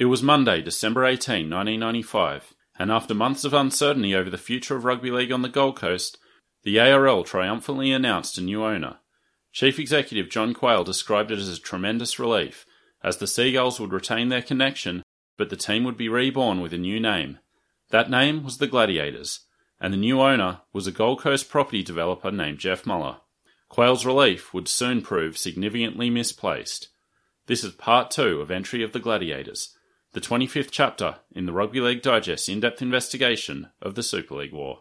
It was Monday, December 18, 1995, and after months of uncertainty over the future of rugby league on the Gold Coast, the ARL triumphantly announced a new owner. Chief Executive John Quayle described it as a tremendous relief, as the Seagulls would retain their connection, but the team would be reborn with a new name. That name was the Gladiators, and the new owner was a Gold Coast property developer named Jeff Muller. Quayle's relief would soon prove significantly misplaced. This is part two of Entry of the Gladiators, the 25th chapter in the Rugby League Digest in depth investigation of the Super League War.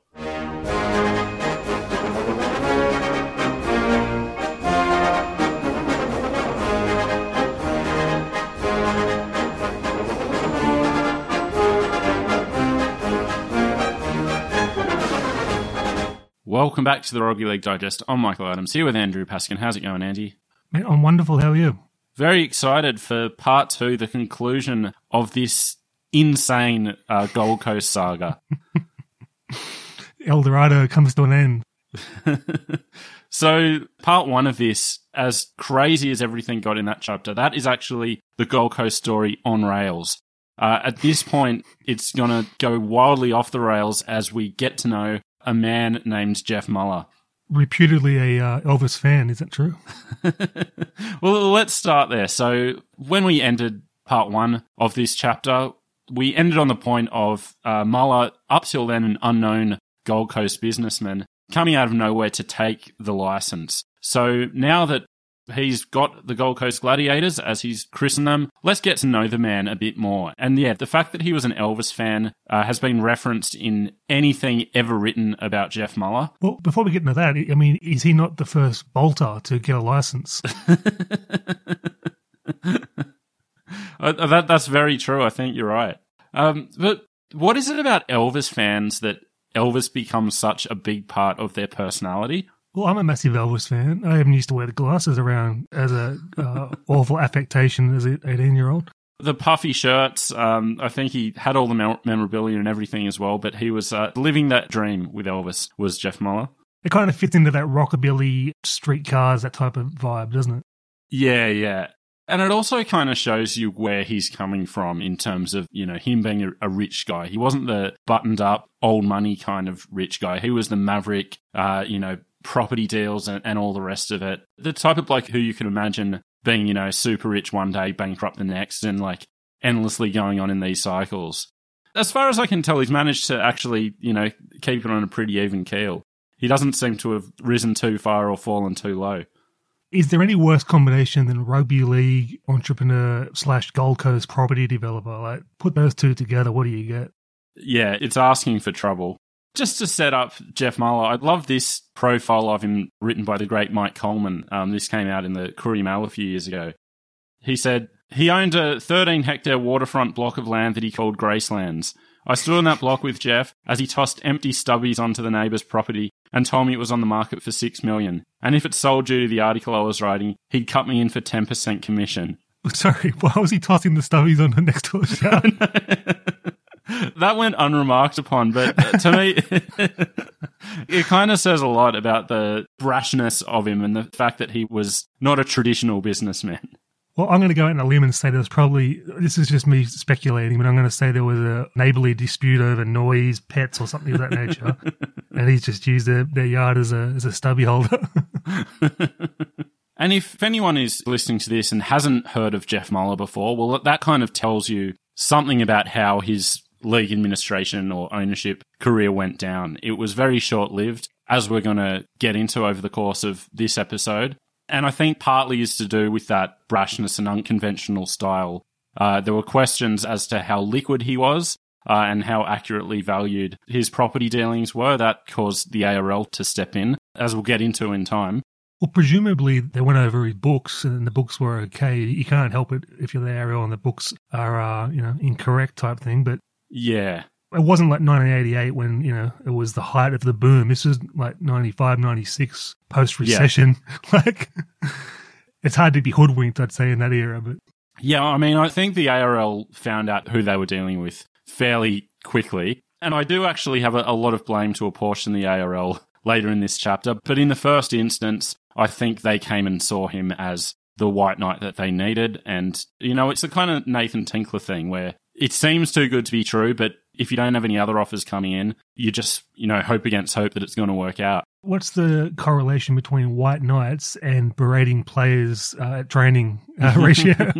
Welcome back to the Rugby League Digest. I'm Michael Adams here with Andrew Paskin. How's it going, Andy? I'm wonderful. How are you? Very excited for part two, the conclusion of this insane uh, Gold Coast saga. El Dorado comes to an end. so, part one of this, as crazy as everything got in that chapter, that is actually the Gold Coast story on rails. Uh, at this point, it's going to go wildly off the rails as we get to know a man named Jeff Muller. Reputedly a uh, Elvis fan, is that true? well, let's start there. So, when we ended part one of this chapter, we ended on the point of uh, Muller, up till then an unknown Gold Coast businessman, coming out of nowhere to take the license. So now that he's got the Gold Coast Gladiators, as he's christened them, let's get to know the man a bit more. And yeah, the fact that he was an Elvis fan uh, has been referenced in anything ever written about Jeff Muller. Well, before we get into that, I mean, is he not the first bolter to get a license? Uh, that that's very true. I think you're right. Um, but what is it about Elvis fans that Elvis becomes such a big part of their personality? Well, I'm a massive Elvis fan. I even used to wear the glasses around as a uh, awful affectation as an 18 year old. The puffy shirts. Um, I think he had all the memorabilia and everything as well. But he was uh, living that dream with Elvis. Was Jeff Muller? It kind of fits into that rockabilly streetcars, that type of vibe, doesn't it? Yeah, yeah. And it also kind of shows you where he's coming from in terms of, you know, him being a, a rich guy. He wasn't the buttoned up, old money kind of rich guy. He was the maverick, uh, you know, property deals and, and all the rest of it. The type of bloke who you can imagine being, you know, super rich one day, bankrupt the next, and like endlessly going on in these cycles. As far as I can tell, he's managed to actually, you know, keep it on a pretty even keel. He doesn't seem to have risen too far or fallen too low. Is there any worse combination than rugby league entrepreneur slash Gold Coast property developer? Like, put those two together, what do you get? Yeah, it's asking for trouble. Just to set up Jeff Muller, I love this profile of him written by the great Mike Colman. Um, this came out in the Courier Mail a few years ago. He said, he owned a 13 hectare waterfront block of land that he called Gracelands. I stood on that block with Jeff as he tossed empty stubbies onto the neighbour's property and told me it was on the market for six million. And if it sold due to the article I was writing, he'd cut me in for ten percent commission. Sorry, why was he tossing the stubbies on the next door? that went unremarked upon, but uh, to me, it kind of says a lot about the brashness of him and the fact that he was not a traditional businessman. Well, I'm going to go out on a limb and say there's probably, this is just me speculating, but I'm going to say there was a neighborly dispute over noise, pets, or something of that nature. and he's just used their, their yard as a, as a stubby holder. and if anyone is listening to this and hasn't heard of Jeff Muller before, well, that kind of tells you something about how his league administration or ownership career went down. It was very short lived, as we're going to get into over the course of this episode. And I think partly is to do with that brashness and unconventional style. Uh, there were questions as to how liquid he was uh, and how accurately valued his property dealings were. That caused the ARL to step in, as we'll get into in time. Well, presumably they went over his books, and the books were okay. You can't help it if you're the ARL and the books are, uh, you know, incorrect type thing. But Yeah. it wasn't like 1988 when you know it was the height of the boom. This was like 95, 96 post recession. like it's hard to be hoodwinked, I'd say, in that era. But Yeah, I mean, I think the ARL found out who they were dealing with fairly quickly. And I do actually have a, a lot of blame to apportion the ARL later in this chapter. But in the first instance, I think they came and saw him as the white knight that they needed. And, you know, it's a kind of Nathan Tinkler thing where it seems too good to be true, but if you don't have any other offers coming in, you just, you know, hope against hope that it's going to work out. what's the correlation between white knights and berating players uh, at training uh, ratio?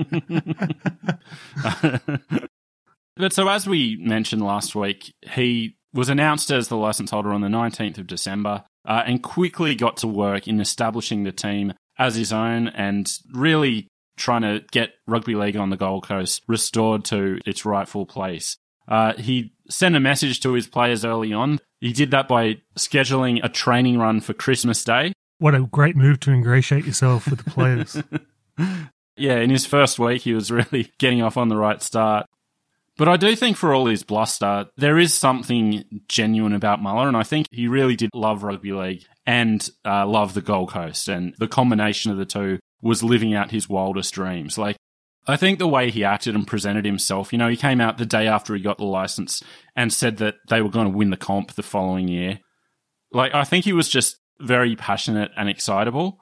but so, as we mentioned last week, he was announced as the license holder on the 19th of December uh, and quickly got to work in establishing the team as his own and really trying to get rugby league on the Gold Coast restored to its rightful place. Uh, he sent a message to his players early on. He did that by scheduling a training run for Christmas Day. what a great move to ingratiate yourself with the players. Yeah, in his first week, he was really getting off on the right start. But I do think for all his bluster, there is something genuine about Muller, and I think he really did love rugby league and uh, love the Gold Coast, and the combination of the two was living out his wildest dreams. Like, I think the way he acted and presented himself, you know, he came out the day after he got the license and said that they were going to win the comp the following year. Like, I think he was just very passionate and excitable.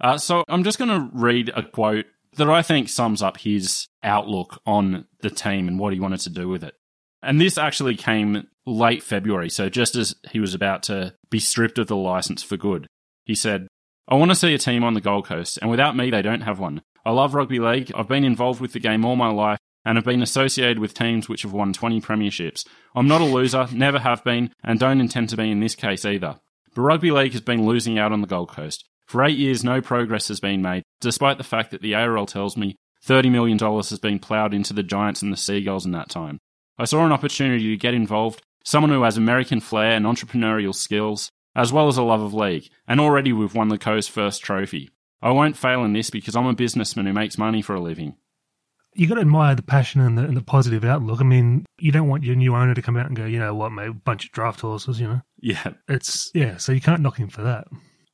Uh, so I'm just going to read a quote that I think sums up his outlook on the team and what he wanted to do with it. And this actually came late February, so just as he was about to be stripped of the license for good. He said, I want to see a team on the Gold Coast, and without me, they don't have one. I love rugby league. I've been involved with the game all my life and have been associated with teams which have won 20 premierships. I'm not a loser, never have been, and don't intend to be in this case either. But rugby league has been losing out on the Gold Coast. For eight years, no progress has been made, despite the fact that the ARL tells me $30 million has been ploughed into the Giants and the Seagulls in that time. I saw an opportunity to get involved, someone who has American flair and entrepreneurial skills, as well as a love of league, and already we've won the Co's first trophy. I won't fail in this because I'm a businessman who makes money for a living. you got to admire the passion and the, and the positive outlook. I mean, you don't want your new owner to come out and go, you know what, mate, bunch of draft horses, you know? Yeah. It's, yeah, so you can't knock him for that.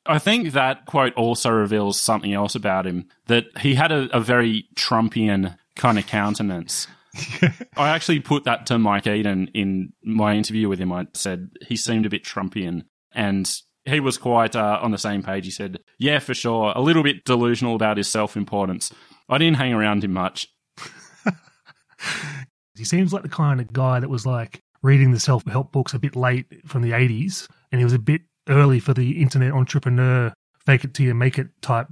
I think that quote also reveals something else about him that he had a, a very Trumpian kind of countenance. I actually put that to Mike Eden in my interview with him. I said he seemed a bit Trumpian and he was quite uh, on the same page. He said, Yeah, for sure. A little bit delusional about his self importance. I didn't hang around him much. He seems like the kind of guy that was like reading the self help books a bit late from the 80s, and he was a bit early for the internet entrepreneur, fake it till you make it type,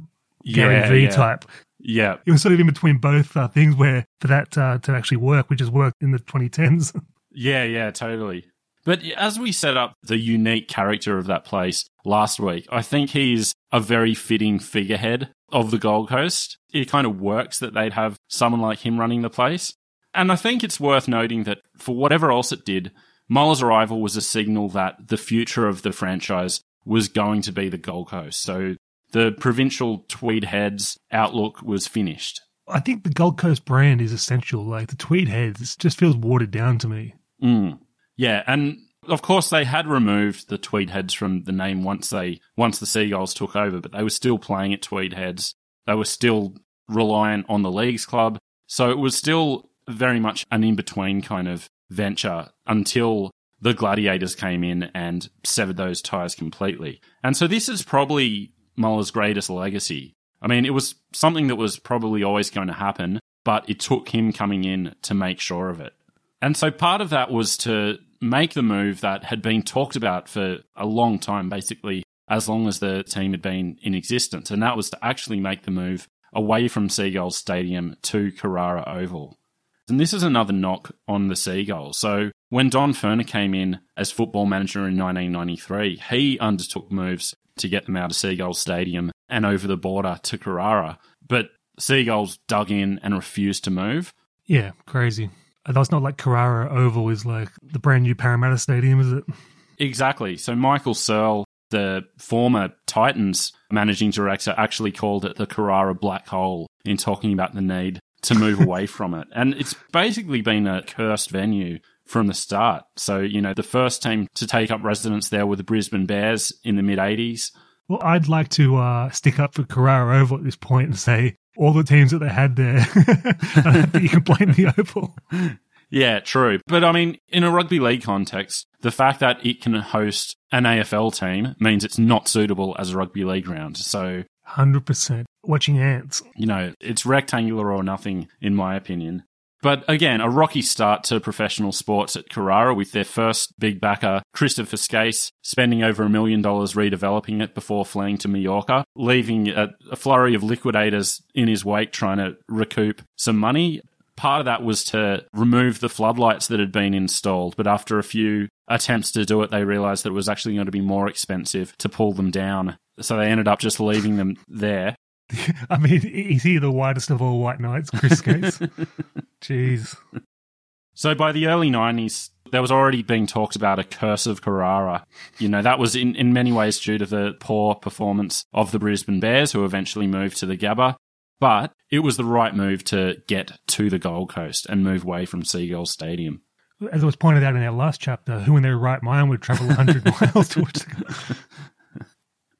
Gary Yeah, V yeah. type. Yeah. It was sort of in between both uh, things where for that uh, to actually work, which has worked in the 2010s. Yeah, yeah, totally. But as we set up the unique character of that place last week, I think he's a very fitting figurehead of the Gold Coast. It kind of works that they'd have someone like him running the place. And I think it's worth noting that for whatever else it did, Muller's arrival was a signal that the future of the franchise was going to be the Gold Coast. So the provincial Tweed Heads outlook was finished. I think the Gold Coast brand is essential. Like the Tweed heads, it just feels watered down to me. Mm. Yeah, and of course they had removed the Tweed Heads from the name once they once the Seagulls took over, but they were still playing at Tweed Heads. They were still reliant on the leagues club, so it was still very much an in between kind of venture until the Gladiators came in and severed those ties completely. And so this is probably Muller's greatest legacy. I mean, it was something that was probably always going to happen, but it took him coming in to make sure of it. And so part of that was to make the move that had been talked about for a long time, basically as long as the team had been in existence. And that was to actually make the move away from Seagulls Stadium to Carrara Oval. And this is another knock on the Seagulls. So when Don Ferner came in as football manager in 1993, he undertook moves to get them out of Seagulls Stadium and over the border to Carrara. But Seagulls dug in and refused to move. Yeah, crazy. And That's not like Carrara Oval is like the brand new Parramatta Stadium, is it? Exactly. So Michael Searle The former Titans managing director actually called it the Carrara black hole in talking about the need to move away from it. And it's basically been a cursed venue from the start. So, you know, the first team to take up residence there were the Brisbane Bears in the mid 80s. Well, I'd like to uh, stick up for Carrara Oval at this point and say all the teams that they had there, you can blame the Oval. Yeah, true. But I mean, in a rugby league context, the fact that it can host an AFL team means it's not suitable as a rugby league ground. So, 100%. Watching ants. you know, it's rectangular or nothing, in my opinion. But again, a rocky start to professional sports at Carrara with their first big backer, Christopher Skase, spending over a million dollars redeveloping it before fleeing to Mallorca, leaving a, a flurry of liquidators in his wake trying to recoup some money. Part of that was to remove the floodlights that had been installed, but after a few attempts to do it, they realized that it was actually going to be more expensive to pull them down. So they ended up just leaving them there. I mean, is he the whitest of all white knights, Chris Skase? Jeez. So by the early 90s, there was already being talked about a curse of Carrara. You know, that was in, in many ways due to the poor performance of the Brisbane Bears, who eventually moved to the Gabba. But it was the right move to get to the Gold Coast and move away from Seagull Stadium. As was pointed out in our last chapter, who in their right mind would travel 100 miles towards watch the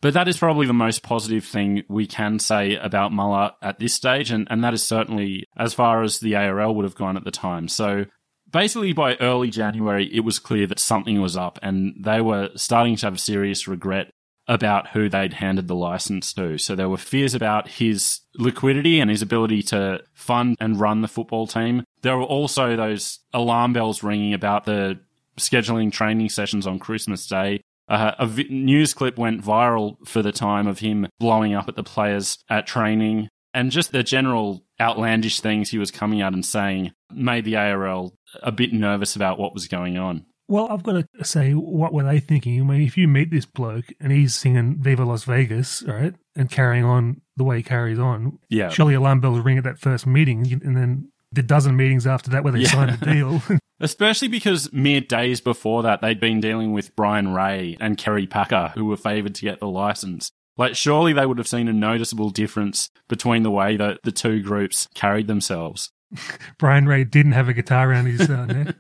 But that is probably the most positive thing we can say about Muller at this stage, and, and that is certainly as far as the ARL would have gone at the time. So basically, by early January, it was clear that something was up, and they were starting to have serious regret about who they'd handed the license to. So there were fears about his liquidity and his ability to fund and run the football team. There were also those alarm bells ringing about the scheduling training sessions on Christmas Day uh, a news clip went viral for the time of him blowing up at the players at training and just the general outlandish things he was coming out and saying made the ARL a bit nervous about what was going on. Well, I've got to say, what were they thinking? I mean, if you meet this bloke and he's singing Viva Las Vegas, right, and carrying on the way he carries on, Yeah. surely alarm bells ring at that first meeting, and then the dozen meetings after that where they Yeah. signed the deal. Especially because mere days before that, they'd been dealing with Brian Ray and Kerry Packer, who were favoured to get the license. Like, surely they would have seen a noticeable difference between the way that the two groups carried themselves. Brian Ray didn't have a guitar around his uh, neck.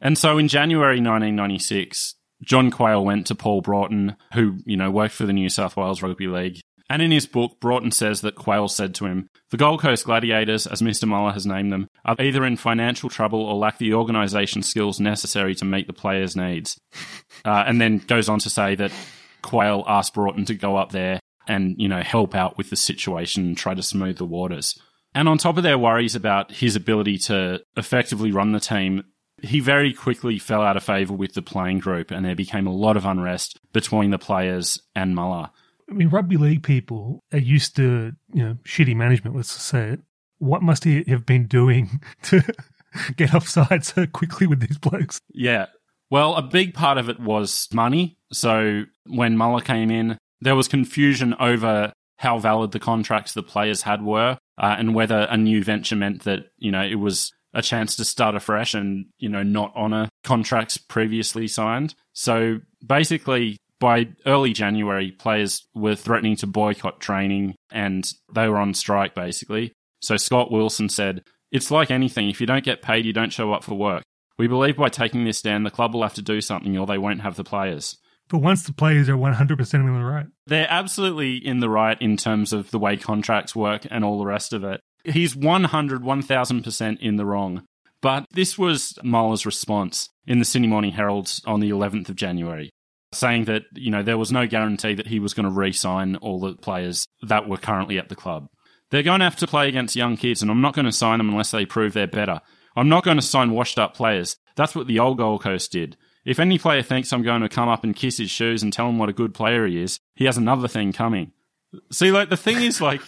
And so in January 1996, John Quayle went to Paul Broughton, who, you know, worked for the New South Wales Rugby League. And in his book, Broughton says that Quayle said to him, The Gold Coast Gladiators, as Mr. Muller has named them, are either in financial trouble or lack the organisation skills necessary to meet the players' needs. Uh, and then goes on to say that Quayle asked Broughton to go up there and, you know, help out with the situation and try to smooth the waters. And on top of their worries about his ability to effectively run the team, he very quickly fell out of favour with the playing group, and there became a lot of unrest between the players and Muller. I mean, rugby league people are used to, you know, shitty management, let's say it. What must he have been doing to get offside so quickly with these blokes? Yeah. Well, a big part of it was money. So when Muller came in, there was confusion over how valid the contracts the players had were, uh, and whether a new venture meant that, you know, it was a chance to start afresh and, you know, not honour contracts previously signed. So basically, by early January, players were threatening to boycott training and they were on strike basically. So Scott Wilson said, It's like anything. If you don't get paid, you don't show up for work. We believe by taking this stand, the club will have to do something or they won't have the players. But once the players are 100% in the right. They're absolutely in the right in terms of the way contracts work and all the rest of it. He's 100, 1000% in the wrong. But this was Muller's response in the Sydney Morning Herald on the 11th of January, saying that, you know, there was no guarantee that he was going to re sign all the players that were currently at the club. They're going to have to play against young kids, and I'm not going to sign them unless they prove they're better. I'm not going to sign washed up players. That's what the old Gold Coast did. If any player thinks I'm going to come up and kiss his shoes and tell him what a good player he is, he has another thing coming. See, like, the thing is, like,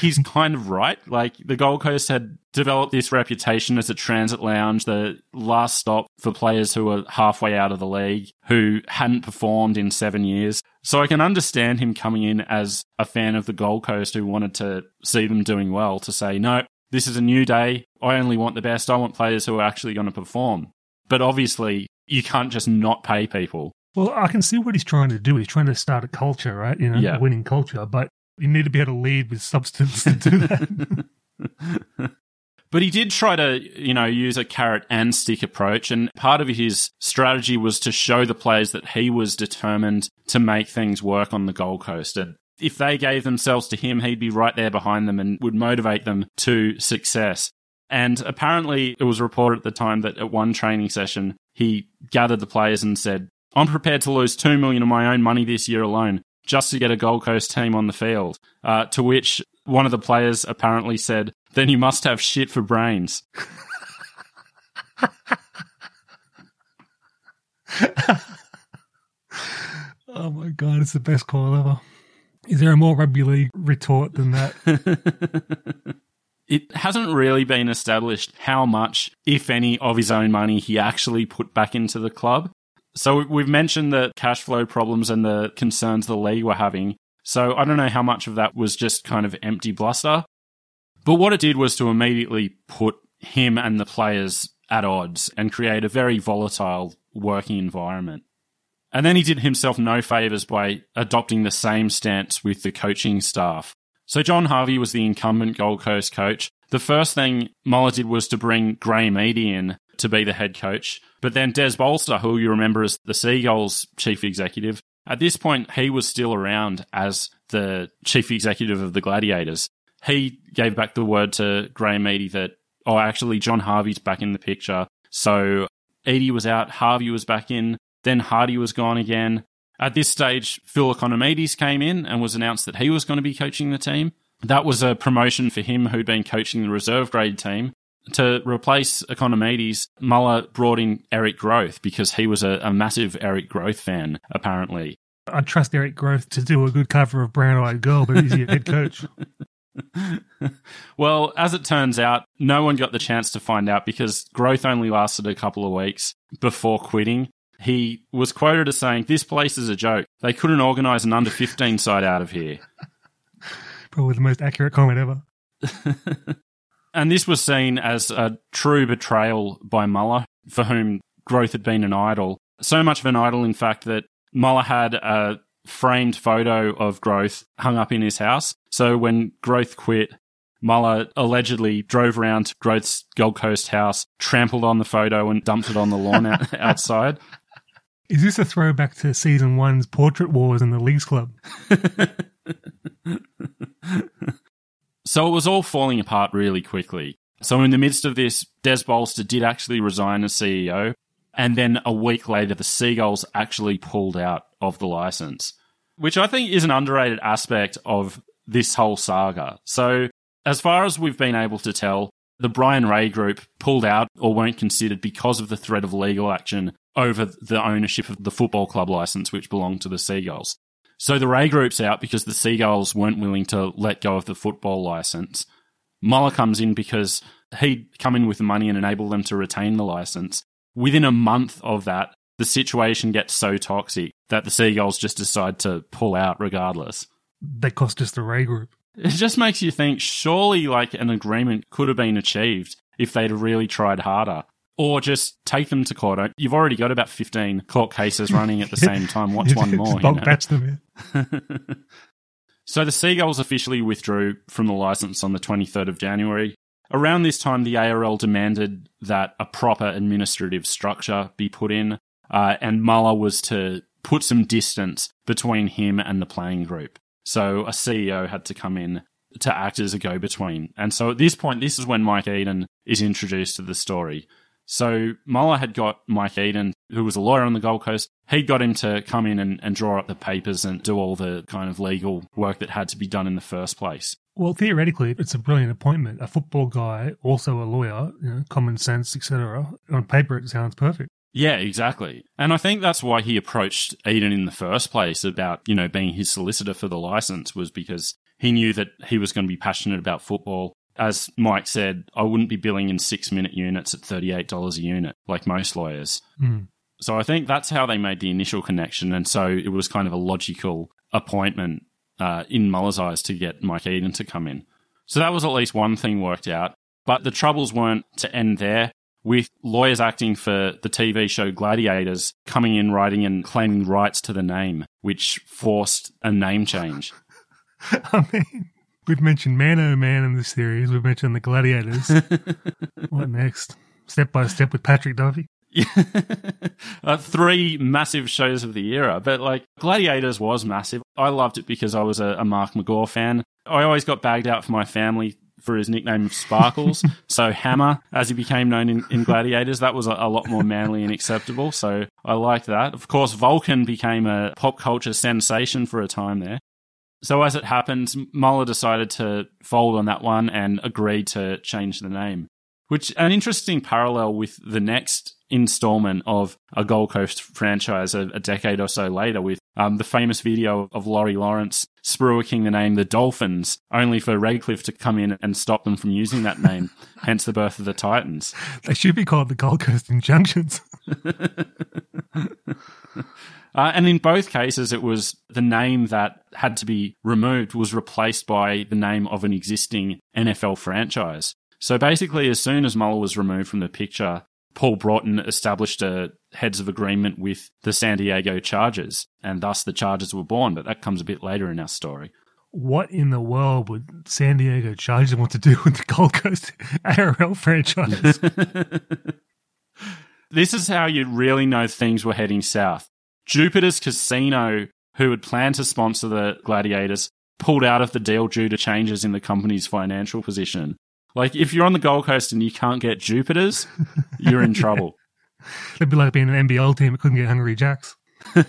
he's kind of right. Like, the Gold Coast had developed this reputation as a transit lounge, the last stop for players who were halfway out of the league, who hadn't performed in seven years. So I can understand him coming in as a fan of the Gold Coast who wanted to see them doing well to say, no, this is a new day. I only want the best. I want players who are actually going to perform. But obviously, you can't just not pay people. Well, I can see what he's trying to do. He's trying to start a culture, right? You know, Yeah. a winning culture, but you need to be able to lead with substance to do that. But he did try to, you know, use a carrot and stick approach. And part of his strategy was to show the players that he was determined to make things work on the Gold Coast. And if they gave themselves to him, he'd be right there behind them and would motivate them to success. And apparently, it was reported at the time that at one training session, he gathered the players and said, I'm prepared to lose two million of my own money this year alone just to get a Gold Coast team on the field. Uh, to which one of the players apparently said, Then you must have shit for brains. oh my god, it's the best call ever. Is there a more rugby league retort than that? It hasn't really been established how much, if any, of his own money he actually put back into the club. So we've mentioned the cash flow problems and the concerns the league were having. So I don't know how much of that was just kind of empty bluster. But what it did was to immediately put him and the players at odds and create a very volatile working environment. And then he did himself no favours by adopting the same stance with the coaching staff. So John Harvey was the incumbent Gold Coast coach. The first thing Muller did was to bring Graham Eady in to be the head coach. But then Des Bolster, who you remember as the Seagulls chief executive, at this point he was still around as the chief executive of the Gladiators. He gave back the word to Graham Eady that, oh, actually, John Harvey's back in the picture. So Eady was out, Harvey was back in, then Hardy was gone again. At this stage, Phil Economidis came in and was announced that he was going to be coaching the team. That was a promotion for him who'd been coaching the reserve grade team. To replace Economidis, Muller brought in Eric Grothe because he was a, a massive Eric Grothe fan, apparently. I trust Eric Grothe to do a good cover of Brown Eyed Girl, but he's your head coach. well, as it turns out, no one got the chance to find out because Grothe only lasted a couple of weeks before quitting. He was quoted as saying, This place is a joke. They couldn't organise an under 15 side out of here. Probably the most accurate comment ever. And this was seen as a true betrayal by Muller, for whom Grothe had been an idol. So much of an idol, in fact, that Muller had a framed photo of Grothe hung up in his house. So when Grothe quit, Muller allegedly drove around to Grothe's Gold Coast house, trampled on the photo, and dumped it on the lawn out- outside. Is this a throwback to season one's portrait wars in the Leagues Club? So it was all falling apart really quickly. So in the midst of this, Des Bolster did actually resign as CEO, and then a week later, the Seagulls actually pulled out of the license, which I think is an underrated aspect of this whole saga. So as far as we've been able to tell, the Brian Ray Group pulled out or weren't considered because of the threat of legal action over the ownership of the football club license, which belonged to the Seagulls. So the Ray Group's out because the Seagulls weren't willing to let go of the football license. Muller comes in because he'd come in with the money and enable them to retain the license. Within a month of that, the situation gets so toxic that the Seagulls just decide to pull out regardless. They cost us the Ray Group. It just makes you think surely like an agreement could have been achieved if they'd really tried harder. Or just take them to court. You've already got about 15 court cases running at the same time. What's one more? Just you know? batch them. So the Seagulls officially withdrew from the license on the 23rd of January. Around this time, the ARL demanded that a proper administrative structure be put in, uh, and Muller was to put some distance between him and the playing group. So a CEO had to come in to act as a go between. And so at this point, this is when Mike Eden is introduced to the story. So Muller had got Mike Eden, who was a lawyer on the Gold Coast. He got him to come in and, and draw up the papers and do all the kind of legal work that had to be done in the first place. Well, theoretically, it's a brilliant appointment. A football guy, also a lawyer, you know, common sense, etc. On paper, it sounds perfect. Yeah, exactly. And I think that's why he approached Eden in the first place about, you know, being his solicitor for the license was because he knew that he was going to be passionate about football. As Mike said, I wouldn't be billing in six minute units at $38 a unit like most lawyers. Mm. So I think that's how they made the initial connection. And so it was kind of a logical appointment uh, in Muller's eyes to get Mike Eden to come in. So that was at least one thing worked out. But the troubles weren't to end there. with lawyers acting for the TV show Gladiators coming in writing and claiming rights to the name, which forced a name change. I mean, we've mentioned Man O Man in this series. We've mentioned the Gladiators. what next? Step by Step with Patrick Duffy. uh, three massive shows of the era, but like Gladiators was massive. I loved it because I was a, a Mark McGraw fan. I always got bagged out for my family for his nickname of Sparkles. so Hammer, as he became known in, in Gladiators, that was a, a, lot more manly and acceptable. So I liked that. Of course, Vulcan became a pop culture sensation for a time there. So as it happened, Muller decided to fold on that one and agreed to change the name. Which an interesting parallel with the next installment of a Gold Coast franchise a, a decade or so later with um, the famous video of Laurie Lawrence spruiking the name the Dolphins, only for Redcliffe to come in and stop them from using that name, hence the birth of the Titans. They should be called the Gold Coast Injunctions. Uh, and in both cases, it was the name that had to be removed was replaced by the name of an existing NFL franchise. So basically, as soon as Muller was removed from the picture, Paul Broughton established a heads of agreement with the San Diego Chargers, and thus the Chargers were born. But that comes a bit later in our story. What in the world would San Diego Chargers want to do with the Gold Coast ARL franchise? this is how you really know things were heading south. Jupiter's Casino, who had planned to sponsor the Gladiators, pulled out of the deal due to changes in the company's financial position. Like, if you're on the Gold Coast and you can't get Jupiter's, you're in trouble. It'd be like being an NBL team that couldn't get Hungry Jacks.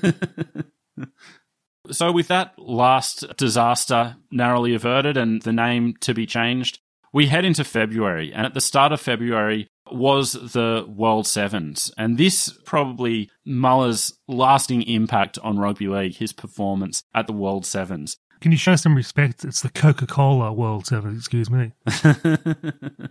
so, with that last disaster narrowly averted and the name to be changed, we head into February. And at the start of February was the World Sevens. And this probably Muller's lasting impact on rugby league, his performance at the World Sevens. Can you show some respect? It's the Coca Cola World Sevens, excuse me.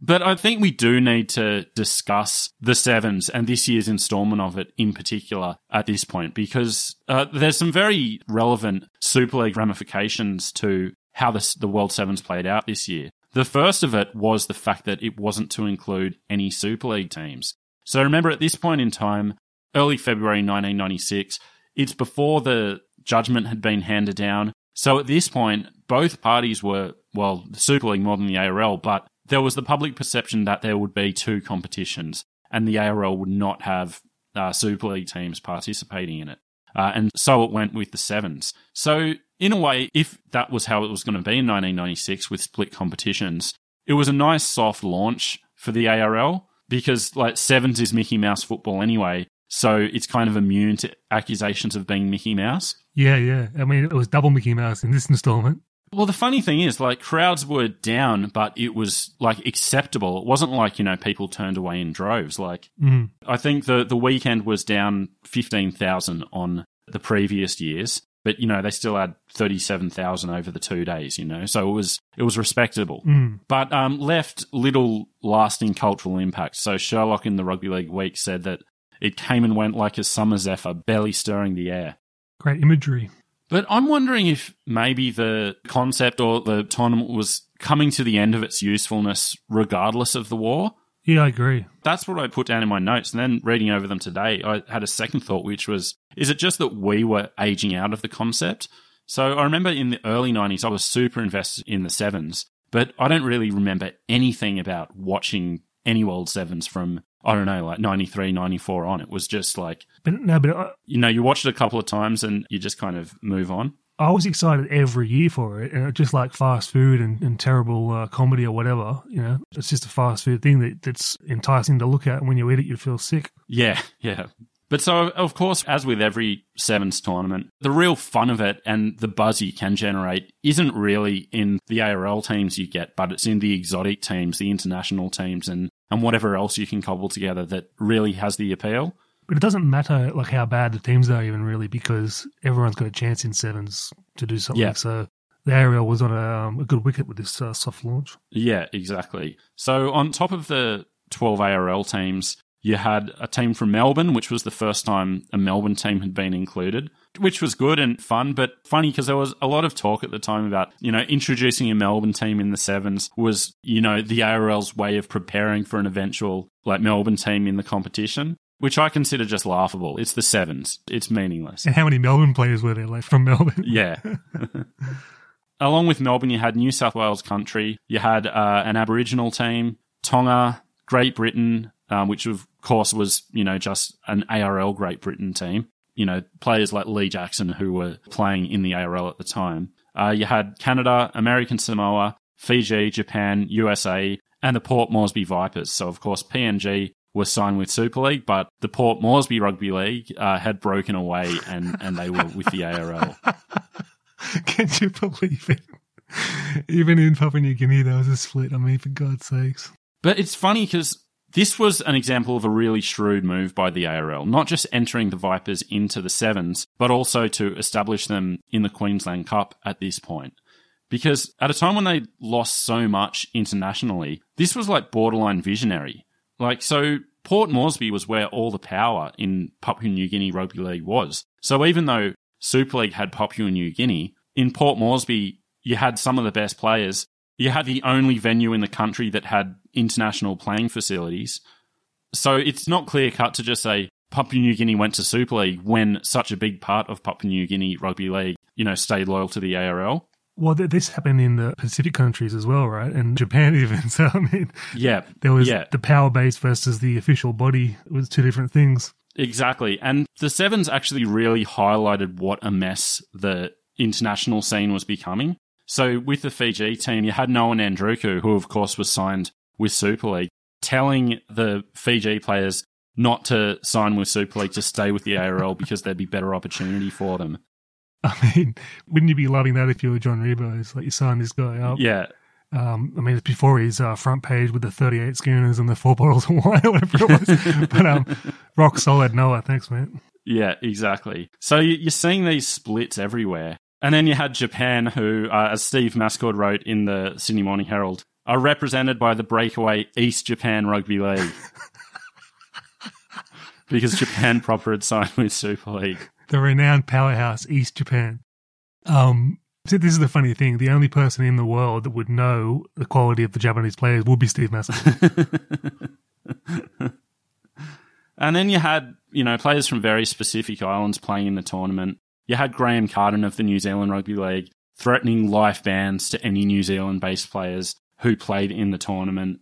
but I think we do need to discuss the Sevens and this year's installment of it in particular at this point because uh, there's some very relevant Super League ramifications to how this, the World Sevens played out this year. The first of it was the fact that it wasn't to include any Super League teams. So remember, at this point in time, early February 1996, it's before the judgment had been handed down. So at this point, both parties were, well, the Super League more than the ARL, but there was the public perception that there would be two competitions and the ARL would not have uh, Super League teams participating in it. Uh, and so it went with the sevens. So, in a way, if that was how it was going to be in 1996 with split competitions, it was a nice soft launch for the ARL because, like, sevens is Mickey Mouse football anyway. So it's kind of immune to accusations of being Mickey Mouse. Yeah, yeah. I mean, it was double Mickey Mouse in this installment. Well, the funny thing is, like, crowds were down, but it was like acceptable. It wasn't like you know people turned away in droves. Like, mm. I think the the weekend was down fifteen thousand on the previous years, but you know they still had thirty seven thousand over the two days. You know, so it was it was respectable, mm. but um, left little lasting cultural impact. So Sherlock in the Rugby League Week said that it came and went like a summer zephyr, barely stirring the air. Great imagery. But I'm wondering if maybe the concept or the tournament was coming to the end of its usefulness regardless of the war. Yeah, I agree. That's what I put down in my notes. And then reading over them today, I had a second thought, which was is it just that we were aging out of the concept? So I remember in the early 90s, I was super invested in the sevens, but I don't really remember anything about watching any World Sevens from I don't know, like 93, 94 on. It was just like, but no, but I, you know, you watch it a couple of times and you just kind of move on. I was excited every year for it, and just like fast food and, and terrible uh, comedy or whatever, you know, it's just a fast food thing that, that's enticing to look at. And when you eat it, you feel sick. Yeah, yeah. But so, of course, as with every sevens tournament, the real fun of it and the buzz you can generate isn't really in the ARL teams you get, but it's in the exotic teams, the international teams, and, and whatever else you can cobble together that really has the appeal. But it doesn't matter like how bad the teams are, even really, because everyone's got a chance in sevens to do something. Yeah. So the ARL was on a, um, a good wicket with this uh, soft launch. Yeah, exactly. So on top of the 12 ARL teams, You had a team from Melbourne, which was the first time a Melbourne team had been included, which was good and fun, but funny because there was a lot of talk at the time about, you know, introducing a Melbourne team in the sevens was, you know, the ARL's way of preparing for an eventual, like, Melbourne team in the competition which I consider just laughable. It's the sevens. It's meaningless. And how many Melbourne players were there, left from Melbourne? Yeah. Along with Melbourne, you had New South Wales country, you had uh, an Aboriginal team, Tonga, Great Britain, um, which of course was, you know, just an ARL Great Britain team. You know, players like Lee Jackson who were playing in the ARL at the time. Uh, you had Canada, American Samoa, Fiji, Japan, USA, and the Port Moresby Vipers. So, of course, PNG was signed with Super League, but the Port Moresby Rugby League uh, had broken away and, and they were with the ARL. Can you believe it? Even in Papua New Guinea, there was a split. I mean, for God's sakes. But it's funny because this was an example of a really shrewd move by the ARL, not just entering the Vipers into the sevens, but also to establish them in the Queensland Cup at this point. Because at a time when they lost so much internationally, this was like borderline visionary. Like, so Port Moresby was where all the power in Papua New Guinea Rugby League was. So even though Super League had Papua New Guinea, in Port Moresby, you had some of the best players. You had the only venue in the country that had international playing facilities. So it's not clear cut to just say Papua New Guinea went to Super League when such a big part of Papua New Guinea Rugby League, you know, stayed loyal to the ARL. Well, th- this happened in the Pacific countries as well, right? And Japan even. So, I mean, Yeah. there was yeah. the power base versus the official body. It was two different things. Exactly. And the Sevens actually really highlighted what a mess the international scene was becoming. So with the Fiji team, you had Noa Nadruku, who of course was signed with Super League, telling the Fiji players not to sign with Super League to stay with the ARL because there'd be better opportunity for them. I mean, wouldn't you be loving that if you were John Ribot? It's like you sign this guy up. Yeah. Um, I mean, it's before his uh, front page with the 38 schooners and the four bottles of wine or whatever it was. but um, rock solid Noa. Thanks, mate. Yeah, exactly. So you- you're seeing these splits everywhere. And then you had Japan, who, uh, as Steve Mascord wrote in the Sydney Morning Herald, are represented by the breakaway East Japan Rugby League. because Japan proper had signed with Super League. The renowned powerhouse East Japan. Um, so this is the funny thing. The only person in the world that would know the quality of the Japanese players would be Steve Mascord. And then you had, you know, players from very specific islands playing in the tournament. You had Graham Carden of the New Zealand Rugby League threatening life bans to any New Zealand based players who played in the tournament.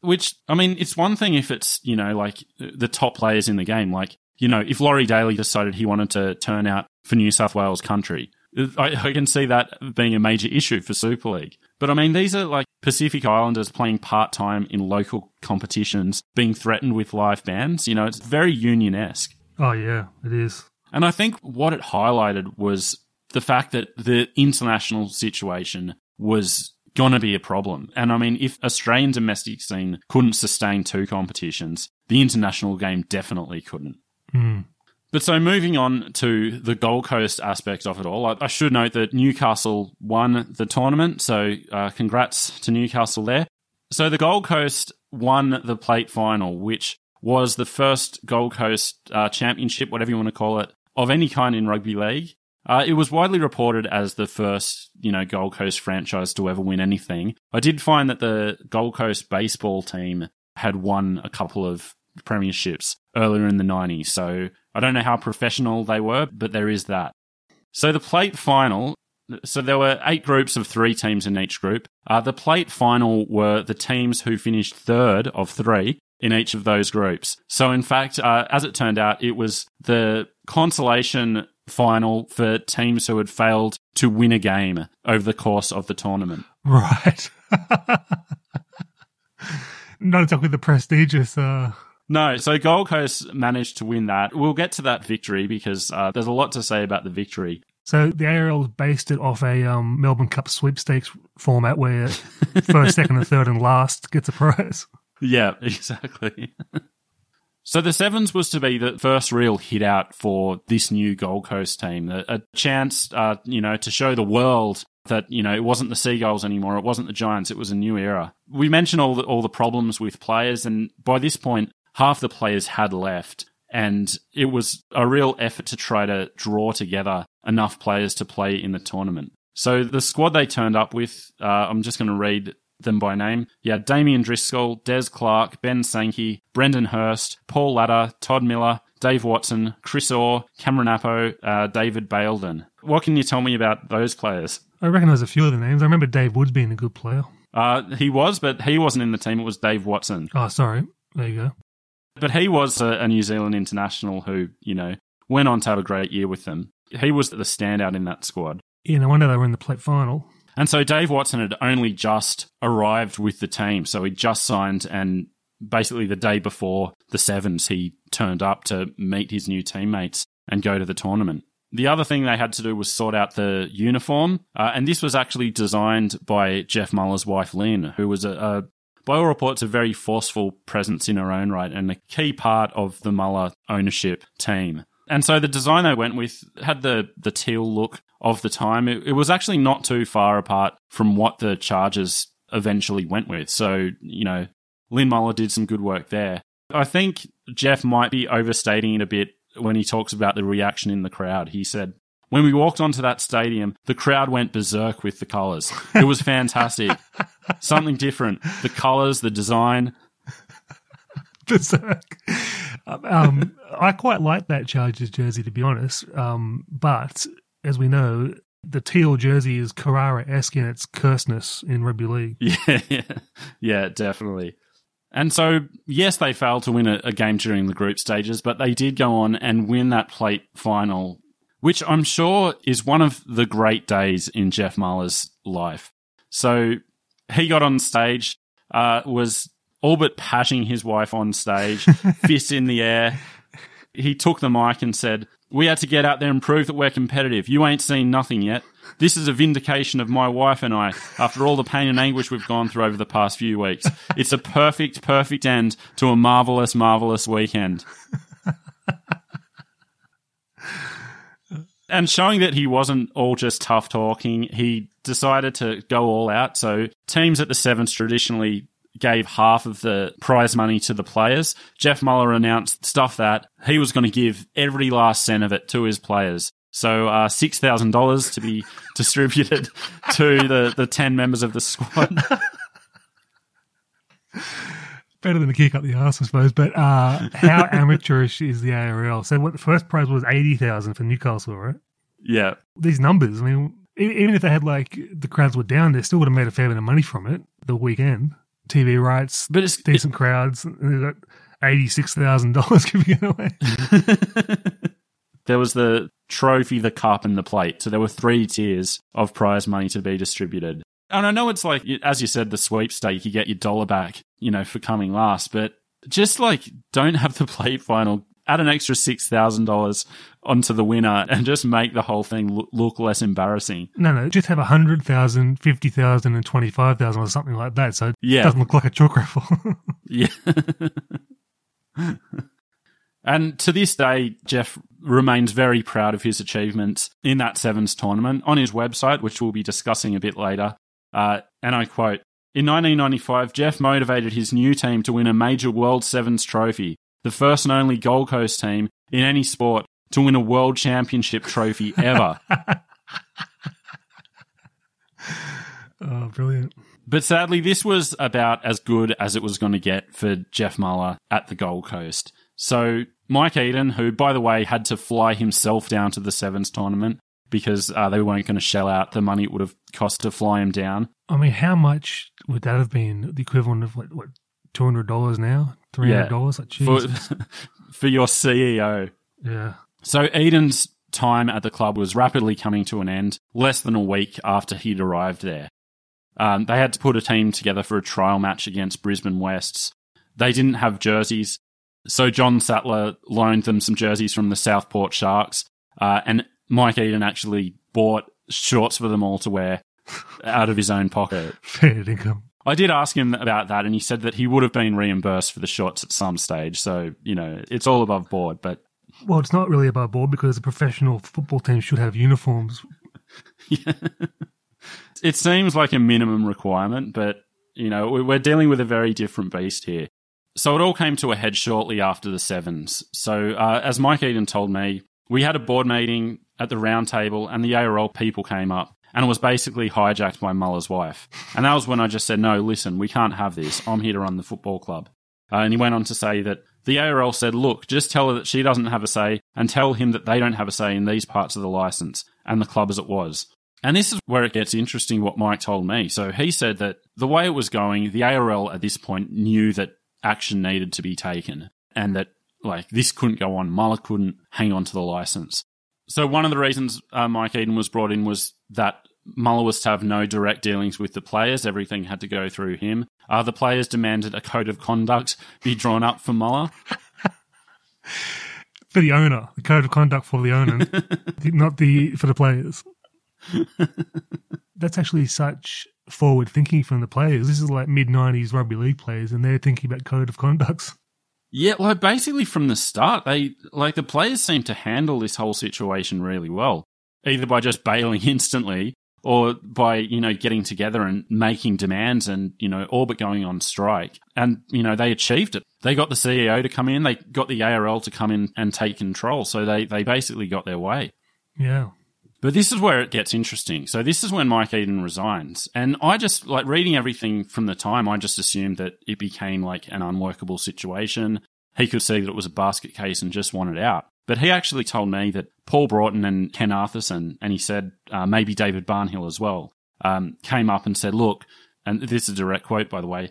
Which, I mean, it's one thing if it's, you know, like the top players in the game. Like, you know, if Laurie Daley decided he wanted to turn out for New South Wales country, I, I can see that being a major issue for Super League. But I mean, these are like Pacific Islanders playing part time in local competitions, being threatened with live bans. You know, it's very union esque. oh, yeah, it is. And I think what it highlighted was the fact that the international situation was going to be a problem. And I mean, if Australian domestic scene couldn't sustain two competitions, the international game definitely couldn't. Hmm. But so moving on to the Gold Coast aspect of it all, I, I should note that Newcastle won the tournament. So uh, congrats to Newcastle there. So the Gold Coast won the plate final, which was the first Gold Coast uh, championship, whatever you want to call it, of any kind in rugby league. Uh, it was widely reported as the first, you know, Gold Coast franchise to ever win anything. I did find that the Gold Coast baseball team had won a couple of premierships earlier in the 90s. So I don't know how professional they were, but there is that. So the plate final, so there were eight groups of three teams in each group. Uh, the plate final were the teams who finished third of three in each of those groups. So in fact, uh, as it turned out, it was the consolation final for teams who had failed to win a game over the course of the tournament. Right. Not exactly the prestigious. Uh, No, so Gold Coast managed to win that. We'll get to that victory because uh, there's a lot to say about the victory. so the ARL based it off a um, Melbourne Cup sweepstakes format where first, second, and third and last gets a prize. Yeah, exactly. so the Sevens was to be the first real hit out for this new Gold Coast team, a, a chance, uh, you know, to show the world that you know it wasn't the Seagulls anymore, it wasn't the Giants, it was a new era. We mentioned all the all the problems with players, and by this point, half the players had left. And it was a real effort to try to draw together enough players to play in the tournament. So the squad they turned up with, uh, I'm just going to read them by name. Yeah, Damien Driscoll, Des Clark, Ben Sankey, Brendan Hurst, Paul Ladder, Todd Miller, Dave Watson, Chris Orr, Cameron Appo, uh, David Baildon. What can you tell me about those players? I recognise a few of the names. I remember Dave Woods being a good player. Uh, he was, but he wasn't in the team. It was Dave Watson. Oh, sorry. There you go. But he was a, a New Zealand international who, you know, went on to have a great year with them. He was the standout in that squad. Yeah, no wonder they were in the plate final. And so Dave Watson had only just arrived with the team. So he just signed, and basically the day before the Sevens, he turned up to meet his new teammates and go to the tournament. The other thing they had to do was sort out the uniform. Uh, and this was actually designed by Jeff Muller's wife, Lynn, who was a, a all reports, a very forceful presence in her own right and a key part of the Muller ownership team. And so the design they went with had the, the teal look of the time. It, it was actually not too far apart from what the Chargers eventually went with. So, you know, Lynn Muller did some good work there. I think Jeff might be overstating it a bit when he talks about the reaction in the crowd. He said, when we walked onto that stadium, the crowd went berserk with the colours. It was fantastic. Something different. The colours, the design. Berserk. Um, I quite like that Chargers jersey, to be honest. Um, but as we know, the teal jersey is Carrara esque in its curseness in rugby league. Yeah, yeah, yeah, definitely. And so, yes, they failed to win a, a, game during the group stages, but they did go on and win that plate final which I'm sure is one of the great days in Jeff Muller's life. So he got on stage, uh, was all but patting his wife on stage, fist in the air. He took the mic and said, We had to get out there and prove that we're competitive. You ain't seen nothing yet. This is a vindication of my wife and I after all the pain and anguish we've gone through over the past few weeks. It's a perfect, perfect end to a marvelous, marvelous weekend. And showing that he wasn't all just tough talking, he decided to go all out. So teams at the Sevens traditionally gave half of the prize money to the players. Jeff Muller announced stuff that he was going to give every last cent of it to his players. So uh, six thousand dollars to be distributed to the, the ten members of the squad. Better than a kick up the arse, I suppose. But uh, how amateurish is the ARL? So what the first prize was eighty thousand for Newcastle, right? Yeah. These numbers, I mean, even if they had like the crowds were down, they still would have made a fair bit of money from it the weekend. TV rights, but it's decent it, crowds. They got eighty six thousand dollars giving it away. there was the trophy, the cup, and the plate. So there were three tiers of prize money to be distributed. And I know it's like, as you said, the sweepstake, you get your dollar back, you know, for coming last, but just like don't have the plate final, add an extra $6,000 onto the winner and just make the whole thing look less embarrassing. No, no, just have 100,000, 50,000 and 25,000 or something like that. So it yeah. doesn't look like a chalk raffle. yeah. And to this day, Jeff remains very proud of his achievements in that Sevens tournament. On his website, which we'll be discussing a bit later, uh, and I quote, in 1995, Jeff motivated his new team to win a major World Sevens trophy, the first and only Gold Coast team in any sport to win a World Championship trophy ever. oh, brilliant. But sadly, this was about as good as it was going to get for Jeff Muller at the Gold Coast. So Mike Eden, who, by the way, had to fly himself down to the Sevens tournament, because uh, they weren't going to shell out the money it would have cost to fly him down. I mean, how much would that have been? The equivalent of what, what two hundred dollars now, three hundred dollars? Yeah. Like, for, for your CEO. Yeah. So Eden's time at the club was rapidly coming to an end. Less than a week after he'd arrived there, um, they had to put a team together for a trial match against Brisbane Wests. They didn't have jerseys, so John Sattler loaned them some jerseys from the Southport Sharks, uh, and Mike Eden actually bought shorts for them all to wear out of his own pocket. Fair income. I did ask him about that, and he said that he would have been reimbursed for the shorts at some stage. So you know, it's all above board. But well, it's not really above board because a professional football team should have uniforms. yeah. It seems like a minimum requirement, but you know, we're dealing with a very different beast here. So it all came to a head shortly after the sevens. So uh, as Mike Eden told me, we had a board meeting at the round table and the ARL people came up and was basically hijacked by Muller's wife. And that was when I just said, no, listen, we can't have this. I'm here to run the football club. Uh, and he went on to say that the ARL said, look, just tell her that she doesn't have a say and tell him that they don't have a say in these parts of the license and the club as it was. And this is where it gets interesting what Mike told me. So he said that the way it was going, the ARL at this point knew that action needed to be taken and that like this couldn't go on. Muller couldn't hang on to the license. So one of the reasons uh, Mike Eden was brought in was that Muller was to have no direct dealings with the players. Everything had to go through him. Uh, the players demanded a code of conduct be drawn up for Muller. for the owner, the code of conduct for the owner, not the for the players. That's actually such forward thinking from the players. This is like mid '90s rugby league players, and they're thinking about code of conducts. Yeah, like basically from the start, they like the players seem to handle this whole situation really well, either by just bailing instantly or by you know getting together and making demands and you know all but going on strike. And you know they achieved it. They got the CEO to come in. They got the ARL to come in and take control. So they they basically got their way. Yeah. But this is where it gets interesting. So this is when Mike Eden resigns. And I just like reading everything from the time, I just assumed that it became like an unworkable situation. He could see that it was a basket case and just wanted out. But he actually told me that Paul Broughton and Ken Arthurson, and he said uh, maybe David Barnhill as well, um, came up and said, look, and this is a direct quote, by the way,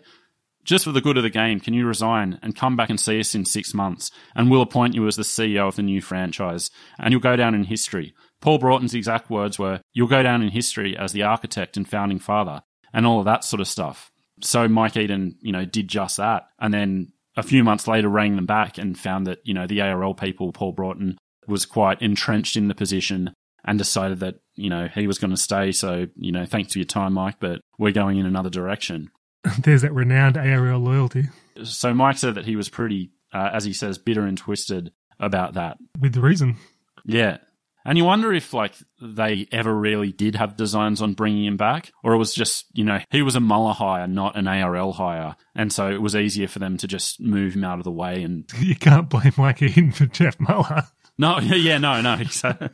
just for the good of the game, can you resign and come back and see us in six months? And we'll appoint you as the CEO of the new franchise, and you'll go down in history. Paul Broughton's exact words were, You'll go down in history as the architect and founding father, and all of that sort of stuff. So Mike Eden, you know, did just that. And then a few months later rang them back and found that, you know, the ARL people, Paul Broughton, was quite entrenched in the position and decided that, you know, he was going to stay. So, you know, thanks for your time, Mike, but we're going in another direction. There's that renowned ARL loyalty. So Mike said that he was pretty, uh, as he says, bitter and twisted about that. With the reason. Yeah. And you wonder if like they ever really did have designs on bringing him back, or it was just you know he was a Muller hire, not an ARL hire, and so it was easier for them to just move him out of the way. And you can't blame Mike Eden for Jeff Muller. No, yeah, no, no,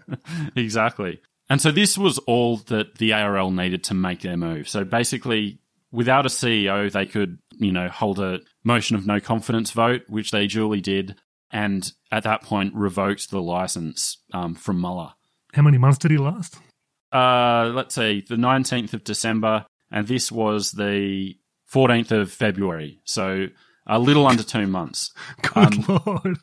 exactly. And so this was all that the ARL needed to make their move. So basically, without a CEO, they could you know hold a motion of no confidence vote, which they duly did and at that point revoked the license um, from Muller. How many months did he last? Uh, let's see, the 19th of December, and this was the 14th of February. So a little under two months. Good um, lord.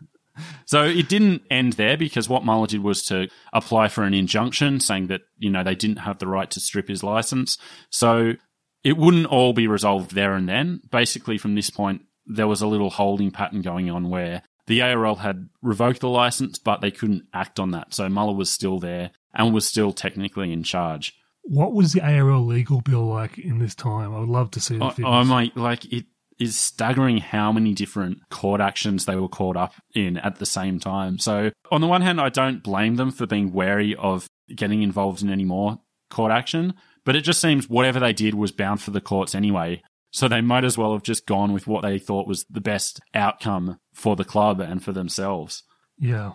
so it didn't end there because what Muller did was to apply for an injunction saying that, you know, they didn't have the right to strip his license. So it wouldn't all be resolved there and then. Basically, from this point, there was a little holding pattern going on where the ARL had revoked the license, but they couldn't act on that. So Muller was still there and was still technically in charge. What was the ARL legal bill like in this time? I would love to see the figures. Oh, my, like it is staggering how many different court actions they were caught up in at the same time. So on the one hand, I don't blame them for being wary of getting involved in any more court action, but it just seems whatever they did was bound for the courts anyway. So they might as well have just gone with what they thought was the best outcome for the club and for themselves. Yeah.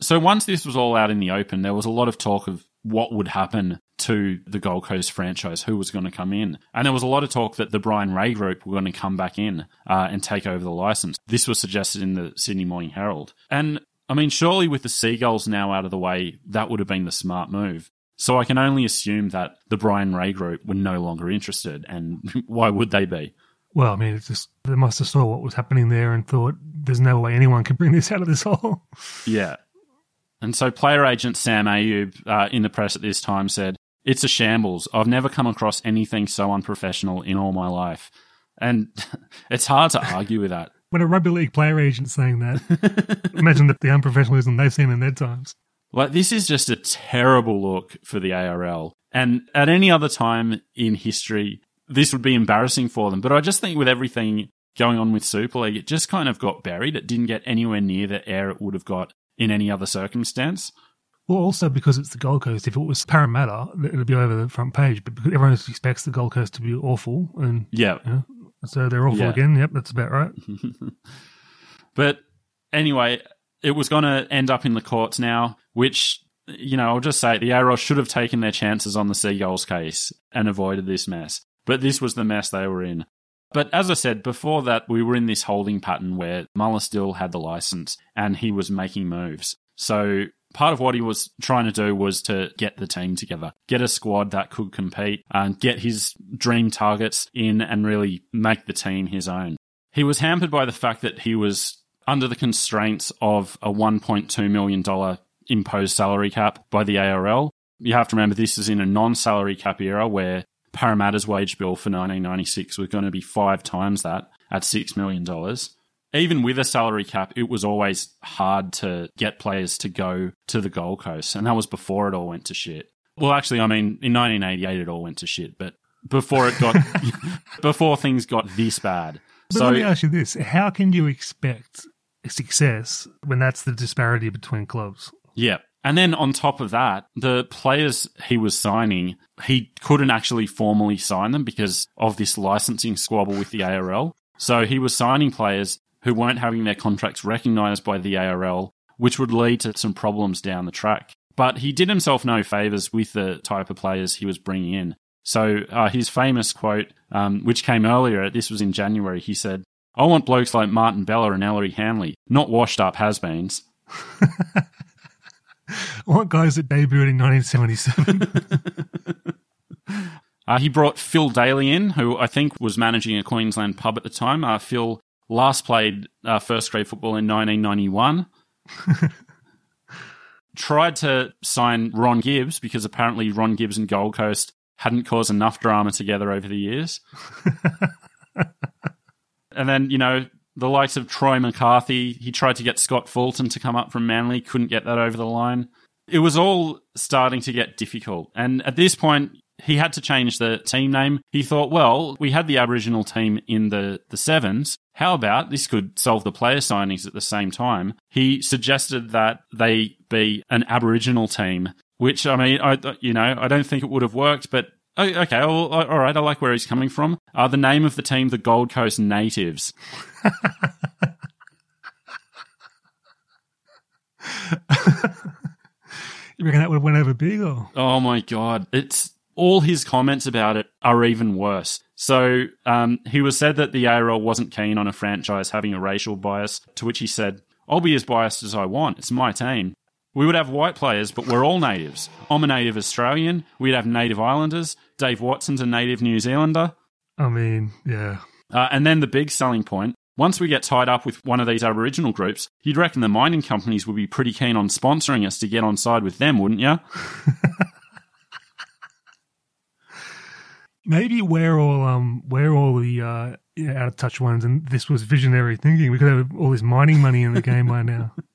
So once this was all out in the open, there was a lot of talk of what would happen to the Gold Coast franchise, who was going to come in. And there was a lot of talk that the Brian Ray group were going to come back in uh, and take over the license. This was suggested in the Sydney Morning Herald. And I mean, surely with the Seagulls now out of the way, that would have been the smart move. So I can only assume that the Brian Ray group were no longer interested, and why would they be? Well, I mean, it's just they must have saw what was happening there and thought there's no way anyone can bring this out of this hole. Yeah. And so player agent Sam Ayoub uh, in the press at this time said, It's a shambles. I've never come across anything so unprofessional in all my life. And it's hard to argue with that. When a rugby league player agent's saying that, imagine the unprofessionalism they've seen in their times. Like, this is just a terrible look for the ARL. And at any other time in history, this would be embarrassing for them. But I just think with everything going on with Super League, it just kind of got buried. It didn't get anywhere near the air it would have got in any other circumstance. Well, also because it's the Gold Coast. If it was Parramatta, it'd be over the front page. But because everyone expects the Gold Coast to be awful, and yeah, you know, So they're awful Yeah. again. Yep, that's about right. But anyway, it was going to end up in the courts now, which, you know, I'll just say the ARL should have taken their chances on the Seagulls case and avoided this mess. But this was the mess they were in. But as I said, before that, we were in this holding pattern where Muller still had the license and he was making moves. So part of what he was trying to do was to get the team together, get a squad that could compete and get his dream targets in and really make the team his own. He was hampered by the fact that he was under the constraints of a $1.2 million imposed salary cap by the ARL. You have to remember this is in a non salary cap era where Parramatta's wage bill for 1996 was going to be five times that at $6 million. Even with a salary cap, it was always hard to get players to go to the Gold Coast, and that was before it all went to shit. Well, actually, I mean, in 1988 it all went to shit, but before it got, before things got this bad. But so let me ask you this: How can you expect success when that's the disparity between clubs? Yeah. And then on top of that, the players he was signing, he couldn't actually formally sign them because of this licensing squabble with the ARL. So he was signing players who weren't having their contracts recognized by the ARL, which would lead to some problems down the track. But he did himself no favors with the type of players he was bringing in. So uh, his famous quote, um, which came earlier, this was in January, he said, I want blokes like Martin Bella and Ellery Hanley, not washed up has-beens. I want guys that debuted in 1977. Uh, he brought Phil Daly in, who I think was managing a Queensland pub at the time. Uh, Phil last played uh, first grade football in 1991. Tried to sign Ron Gibbs because apparently Ron Gibbs and Gold Coast hadn't caused enough drama together over the years. And then, you know, the likes of Troy McCarthy, he tried to get Scott Fulton to come up from Manly, couldn't get that over the line. It was all starting to get difficult. And at this point, he had to change the team name. He thought, well, we had the Aboriginal team in the, the sevens. How about this could solve the player signings at the same time? He suggested that they be an Aboriginal team, which I mean, I you know, I don't think it would have worked, but oh, okay, all all right, I like where he's coming from. Uh, the name of the team, the Gold Coast Natives. you reckon that would have went over big? Or Oh my god, it's all his comments about it are even worse. So um, he was said that the ARL wasn't keen on a franchise having a racial bias, to which he said, "I'll be as biased as I want. It's my team. We would have white players, but we're all natives. I'm a native Australian. We'd have native Islanders. Dave Watson's a native New Zealander." I mean, yeah. Uh, and then the big selling point. Once we get tied up with one of these Aboriginal groups, you'd reckon the mining companies would be pretty keen on sponsoring us to get on side with them, wouldn't you? Maybe we're all um we're all the uh, out of touch ones, and this was visionary thinking. We could have all this mining money in the game by now.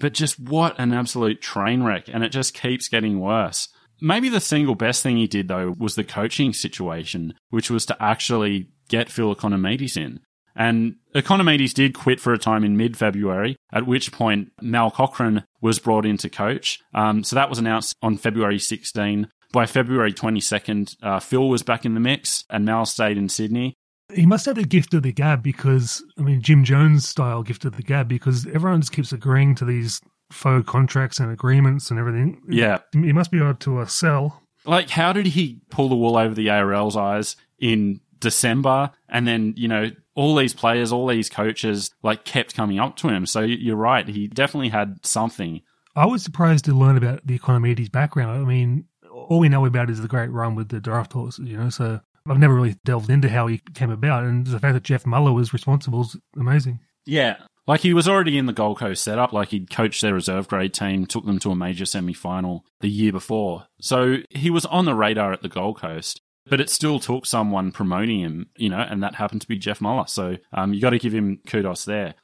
But just what an absolute train wreck, and it just keeps getting worse. Maybe the single best thing he did, though, was the coaching situation, which was to actually get Phil Economidis in. And Economidis did quit for a time in mid February, at which point Mal Cochrane was brought in to coach. Um, so that was announced on February 16. By February 22nd, uh, Phil was back in the mix and Mal stayed in Sydney. He must have the gift of the gab because I mean Jim Jones style gift of the gab because everyone just keeps agreeing to these faux contracts and agreements and everything. Yeah. he must be able to uh, sell. Like, how did he pull the wool over the ARL's eyes in December? And then, you know, all these players, all these coaches, like, kept coming up to him. So you're right. He definitely had something. I was surprised to learn about the Economidis background. I mean, all we know about is the great run with the draft horses, you know. So I've never really delved into how he came about, and the fact that Jeff Muller was responsible is amazing. Yeah. Like he was already in the Gold Coast setup. Like he'd coached their reserve grade team, took them to a major semi final the year before. So he was on the radar at the Gold Coast, but it still took someone promoting him, you know, and that happened to be Jeff Muller. So um, you got to give him kudos there.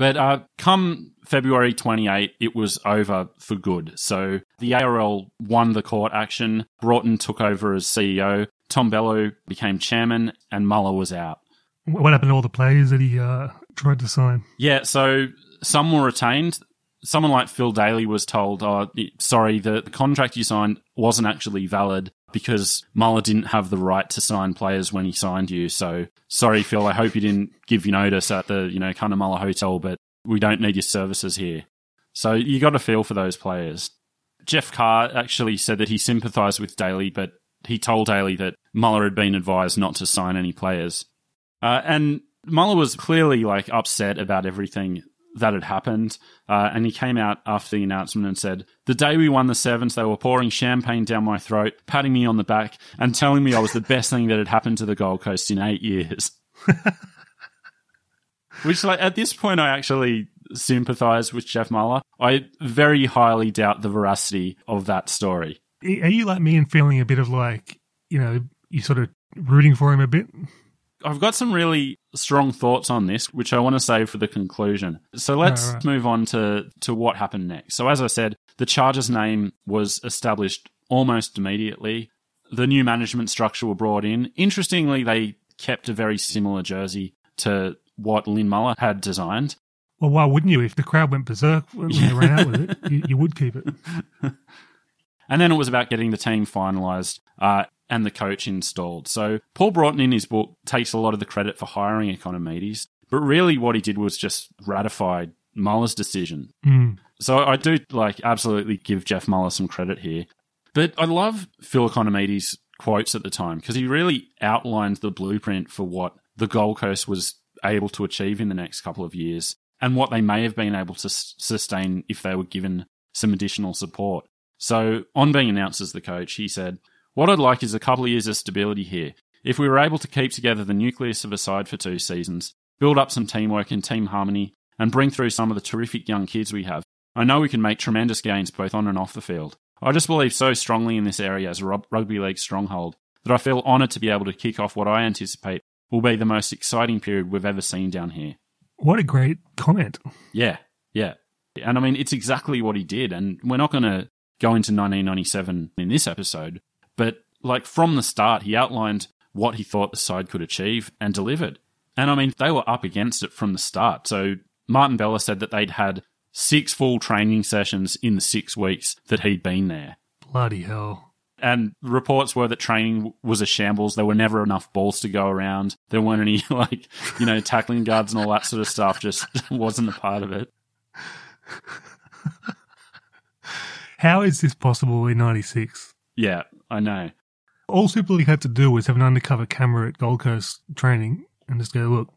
But uh, come February 28, it was over for good. So the ARL won the court action. Broughton took over as CEO. Tom Bello became chairman, and Muller was out. What happened to all the players that he uh, tried to sign? Yeah, so some were retained. Someone like Phil Daly was told, "Oh, sorry, the, the contract you signed wasn't actually valid. because Muller didn't have the right to sign players when he signed you. So sorry, Phil. I hope you didn't give you notice at the, you know, Cunnamulla Hotel, but we don't need your services here. So you got a feel for those players. Jeff Carr actually said that he sympathised with Daly, but he told Daly that Muller had been advised not to sign any players. Uh, and Muller was clearly like upset about everything that had happened. Uh, and he came out after the announcement and said, The day we won the Sevens, they were pouring champagne down my throat, patting me on the back, and telling me I was the best thing that had happened to the Gold Coast in eight years. Which, like, at this point, I actually sympathize with Jeff Muller. I very highly doubt the veracity of that story. Are you like me and feeling a bit of like, you know, you sort of rooting for him a bit? I've got some really strong thoughts on this, which I want to save for the conclusion. So let's right, right. move on to, to what happened next. So, as I said, the Chargers name was established almost immediately. The new management structure were brought in. Interestingly, they kept a very similar jersey to what Lynn Muller had designed. Well, why wouldn't you? If the crowd went berserk when yeah. they ran out with it, you, you would keep it. and then it was about getting the team finalised. Uh, and the coach installed. So Paul Broughton in his book takes a lot of the credit for hiring Economidis, but really what he did was just ratify Muller's decision. Mm. So I do like absolutely give Jeff Muller some credit here. But I love Phil Economidis' quotes at the time because he really outlined the blueprint for what the Gold Coast was able to achieve in the next couple of years and what they may have been able to sustain if they were given some additional support. So, on being announced as the coach, he said, what I'd like is a couple of years of stability here. If we were able to keep together the nucleus of a side for two seasons, build up some teamwork and team harmony, and bring through some of the terrific young kids we have, I know we can make tremendous gains both on and off the field. I just believe so strongly in this area as a rugby league stronghold that I feel honoured to be able to kick off what I anticipate will be the most exciting period we've ever seen down here. What a great comment. Yeah, yeah. And I mean, it's exactly what he did. And we're not going to go into 1997 in this episode, but like from the start, he outlined what he thought the side could achieve and delivered. And I mean, they were up against it from the start. So Martin Bella said that they'd had six full training sessions in the six weeks that he'd been there. Bloody hell. And reports were that training was a shambles. There were never enough balls to go around. There weren't any, like, you know, tackling guards and all that sort of stuff. Just wasn't a part of it. How is this possible in 96? Yeah, I know. All Super League had to do was have an undercover camera at Gold Coast training and just go,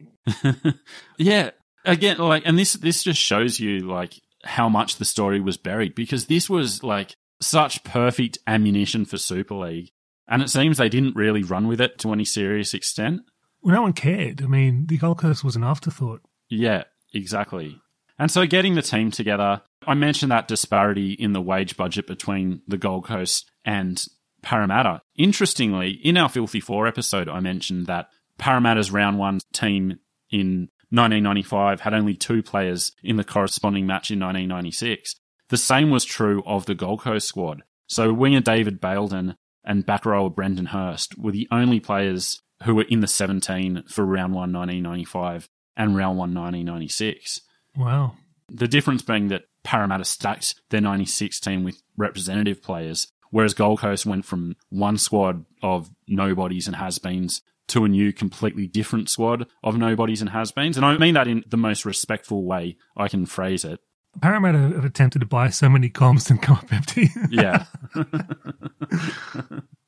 look. yeah. Again, like, and this, this just shows you, like, how much the story was buried because this was, like, such perfect ammunition for Super League. And it seems they didn't really run with it to any serious extent. Well, no one cared. I mean, the Gold Coast was an afterthought. Yeah, exactly. And so getting the team together, I mentioned that disparity in the wage budget between the Gold Coast and Parramatta. Interestingly, in our Filthy Four episode, I mentioned that Parramatta's round one team in 1995 had only two players in the corresponding match in 1996. The same was true of the Gold Coast squad. So winger David Baildon and back rower Brendan Hurst were the only players who were in the 17 for round one 1995 and round one 1996. Wow. The difference being that Parramatta stacked their 96 team with representative players, whereas Gold Coast went from one squad of nobodies and has-beens to a new, completely different squad of nobodies and has-beens. And I mean that in the most respectful way I can phrase it. Parramatta have attempted to buy so many comps and come up empty. yeah.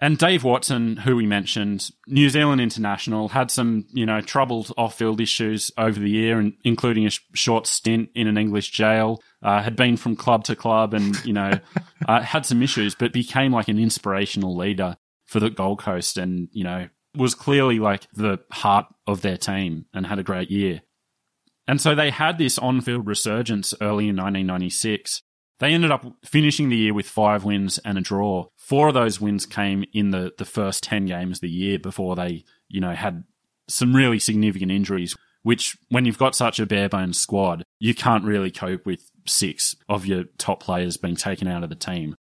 And Dave Watson, who we mentioned, New Zealand international, had some, you know, troubled off-field issues over the year, and including a sh- short stint in an English jail. Uh, had been from club to club, and you know, uh, had some issues, but became like an inspirational leader for the Gold Coast, and you know, was clearly like the heart of their team, and had a great year. And so they had this on-field resurgence early in 1996. They ended up finishing the year with five wins and a draw. Four of those wins came in the, the first 10 games of the year before they, you know, had some really significant injuries, which when you've got such a bare bones squad, you can't really cope with six of your top players being taken out of the team.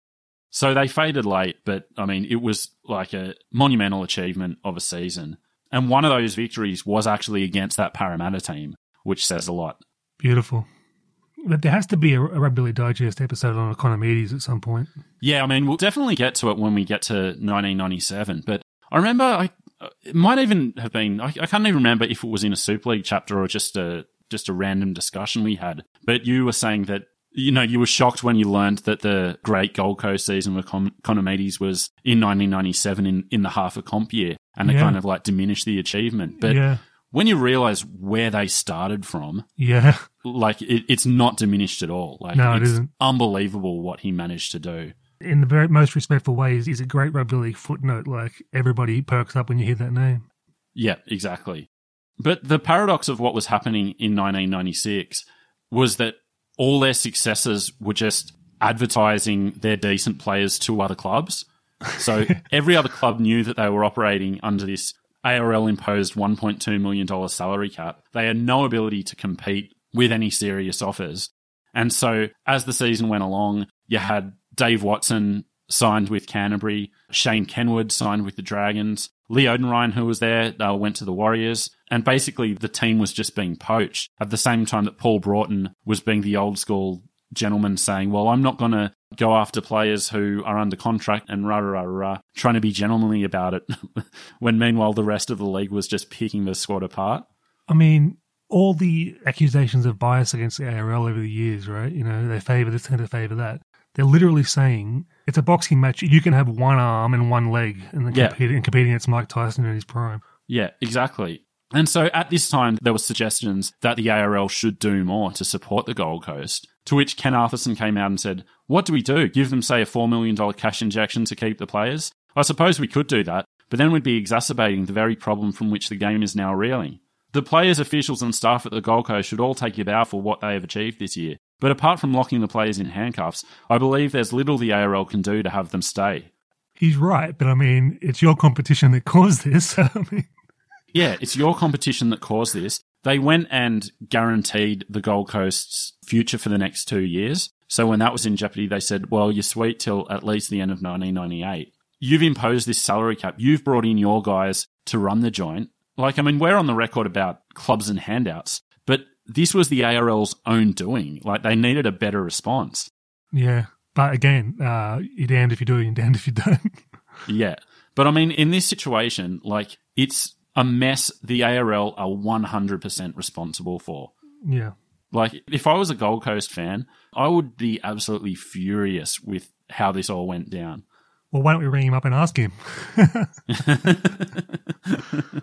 So they faded late, but I mean, it was like a monumental achievement of a season. And one of those victories was actually against that Parramatta team, which says a lot. Beautiful there has to be a, a Rugby League Digest episode on Economidis at some point. Yeah, I mean, we'll definitely get to it when we get to 1997. But I remember I uh, it might even have been I, I can't even remember if it was in a Super League chapter or just a just a random discussion we had. But you were saying that you know you were shocked when you learned that the great Gold Coast season with Con- Economidis was in 1997 in in the half a comp year, and it kind of like diminished the achievement. But yeah, when you realize where they started from, yeah, like it, it's not diminished at all. Like No, it it's isn't. unbelievable what he managed to do. in the very most respectful ways, is a great Rugby League footnote. Like everybody perks up when you hear that name. Yeah, exactly. But the paradox of what was happening in 1996 was that all their successes were just advertising their decent players to other clubs. So every other club knew that they were operating under this ARL imposed $1.2 million salary cap. They had no ability to compete with any serious offers. And so as the season went along, you had Dave Watson signed with Canterbury, Shane Kenward signed with the Dragons, Lee Oudenryn, who was there, uh, went to the Warriors. And basically the team was just being poached at the same time that Paul Broughton was being the old school gentleman saying, well, I'm not going to go after players who are under contract and rah, rah, rah, rah, trying to be gentlemanly about it. when meanwhile the rest of the league was just picking the squad apart. I mean, all the accusations of bias against the ARL over the years, right? You know, they favour this, and they favour that. They're literally saying it's a boxing match. You can have one arm and one leg, and then Yeah. compete, and competing against Mike Tyson in his prime. Yeah, exactly. And so at this time, there were suggestions that the ARL should do more to support the Gold Coast. To which Ken Arthurson came out and said, "What do we do? Give them, say, a four million dollar cash injection to keep the players? I suppose we could do that, but then we'd be exacerbating the very problem from which the game is now reeling. The players, officials, and staff at the Gold Coast should all take a bow for what they have achieved this year. But apart from locking the players in handcuffs, I believe there's little the ARL can do to have them stay." He's right, but I mean, it's your competition that caused this. I mean, Yeah, it's your competition that caused this. They went and guaranteed the Gold Coast's future for the next two years. So when that was in jeopardy, they said, well, you're sweet till at least the end of 1998. You've imposed this salary cap. You've brought in your guys to run the joint. Like, I mean, we're on the record about clubs and handouts, but this was the ARL's own doing. Like, they needed a better response. yeah. But again, uh, you're damned if you do, you're damned if you don't. Yeah. But I mean, in this situation, like, it's a mess the ARL are 100% responsible for. yeah. Like, if I was a Gold Coast fan, I would be absolutely furious with how this all went down. Well, why don't we ring him up and ask him?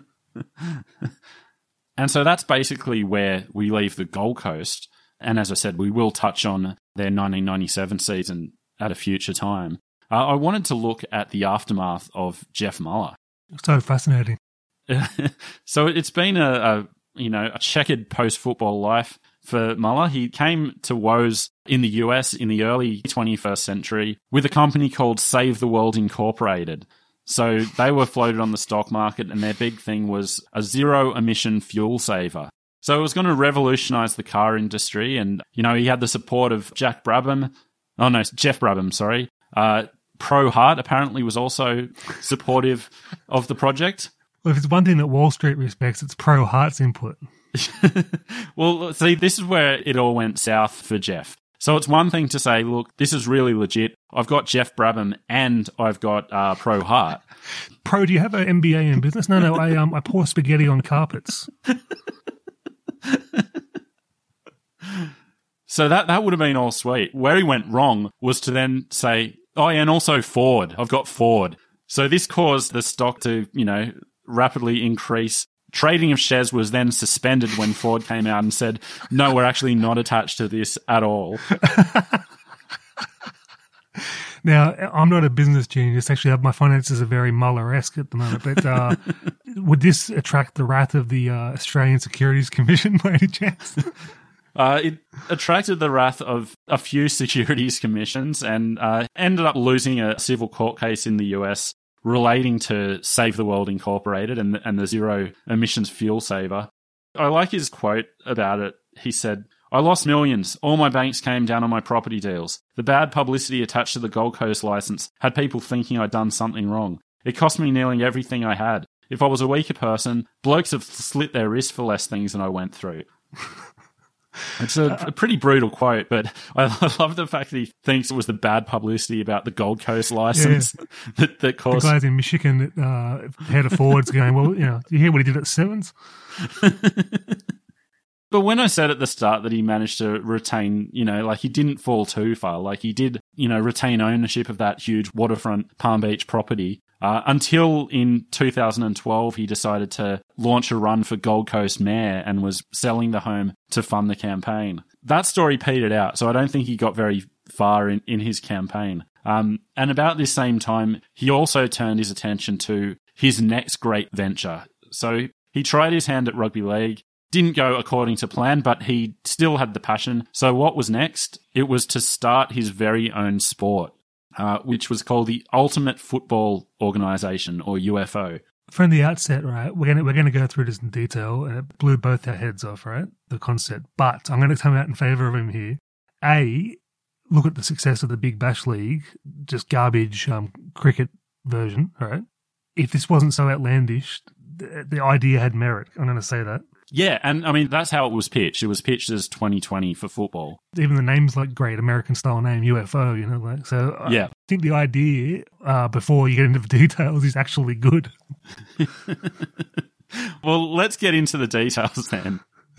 And so that's basically where we leave the Gold Coast. And as I said, we will touch on their 1997 season at a future time. Uh, I wanted to look at the aftermath of Jeff Muller. so fascinating. so it's been a, a you know a checkered post football life for Muller. He came to Woes in the US in the early 21st century with a company called Save the World Incorporated. So they were floated on the stock market, and their big thing was a zero emission fuel saver. So it was going to revolutionize the car industry, and you know he had the support of Jack Brabham. Oh no, Jeff Brabham, sorry. Uh, Pro Hart apparently was also supportive of the project. Well, if it's one thing that Wall Street respects, it's Pro Hart's input. well, see, this is where it all went south for Jeff. So it's one thing to say, look, this is really legit. I've got Jeff Brabham and I've got uh, Pro Hart. Pro, do you have an MBA in business? No, no, I um I pour spaghetti on carpets. So that that would have been all sweet. Where he went wrong was to then say, oh, yeah, and also Ford. I've got Ford. So this caused the stock to, you know, rapidly increase. Trading of shares was then suspended when Ford came out and said, no, we're actually not attached to this at all. Now, I'm not a business genius. Actually, my finances are very Muller-esque at the moment. But uh, would this attract the wrath of the uh, Australian Securities Commission by any chance? Uh, it attracted the wrath of a few securities commissions and uh, ended up losing a civil court case in the US relating to Save the World Incorporated and, and the zero emissions fuel saver. I like his quote about it. He said, I lost millions. All my banks came down on my property deals. The bad publicity attached to the Gold Coast license had people thinking I'd done something wrong. It cost me nearly everything I had. If I was a weaker person, blokes have slit their wrists for less things than I went through. It's a, a, pretty brutal quote, but I love the fact that he thinks it was the bad publicity about the Gold Coast license yeah. that, that caused. The guys in Michigan that uh, head of forwards going, well, you know, do you hear what he did at Sevens? but when I said at the start that he managed to retain, you know, like he didn't fall too far, like he did, you know, retain ownership of that huge waterfront Palm Beach property. Uh, until in 2012, he decided to launch a run for Gold Coast mayor and was selling the home to fund the campaign. That story petered out, so I don't think he got very far in, in his campaign. Um, and about this same time, he also turned his attention to his next great venture. So he tried his hand at rugby league, didn't go according to plan, but he still had the passion. So what was next? It was to start his very own sport. Uh, which was called the Ultimate Football Organization, or UFO. From the outset, right, we're gonna we're gonna go through this in detail, and it blew both our heads off, right? The concept, but I'm gonna come out in favor of him here. A, look at the success of the Big Bash League, just garbage um, cricket version, right? If this wasn't so outlandish, the, the idea had merit. I'm going to say that. Yeah, and I mean that's how it was pitched. It was pitched as 2020 for football. Even the name's like great American style name, UFO. You know, like so. Yeah, I think the idea uh, before you get into the details is actually good. well, let's get into the details then.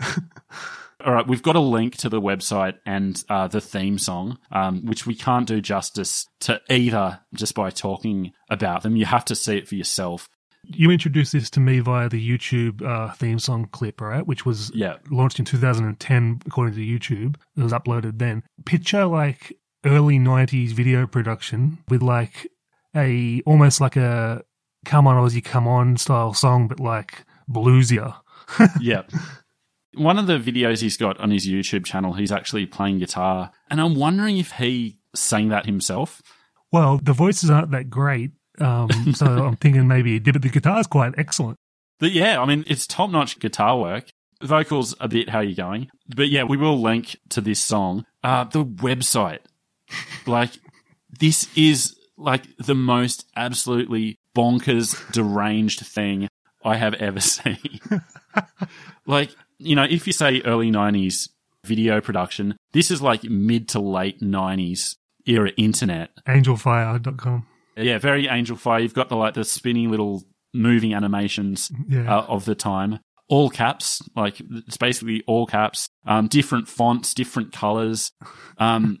All right, we've got a link to the website and uh, the theme song, um, which we can't do justice to either just by talking about them. You have to see it for yourself you introduced this to me via the YouTube uh, theme song clip, right? Which was yeah. launched in 2010, according to YouTube. It was uploaded then. Picture like early 90s video production with like a almost like a "Come on Aussie, come on" style song, but like bluesier. yeah. One of the videos he's got on his YouTube channel, he's actually playing guitar, and I'm wondering if he sang that himself. Well, the voices aren't that great, um, so I'm thinking maybe he did, but the guitar's quite excellent. But yeah, I mean, it's top notch guitar work. Vocals a bit how you going. But yeah, we will link to this song. Uh, the website. like, this is like the most absolutely bonkers, deranged thing I have ever seen. like, you know, if you say early 90s video production, this is like mid to late 90s era internet. Angelfire.com. Yeah, very Angelfire. You've got the like the spinning little moving animations yeah. uh, of the time. All caps, like it's basically all caps. Um, different fonts, different colors. Um,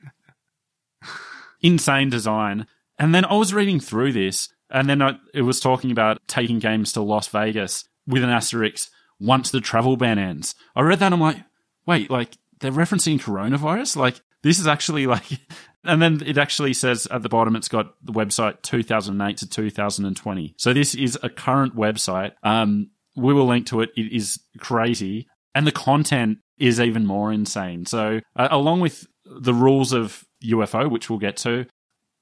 insane design. And then I was reading through this, and then I, it was talking about taking games to Las Vegas with an asterisk once the travel ban ends. I read that, and I'm like, wait, like they're referencing coronavirus? Like this is actually like and then it actually says at the bottom it's got the website 2008 to 2020 so this is a current website. Um, we will link to it. It is crazy. And the content is even more insane. So uh, along with the rules of ufo which we'll get to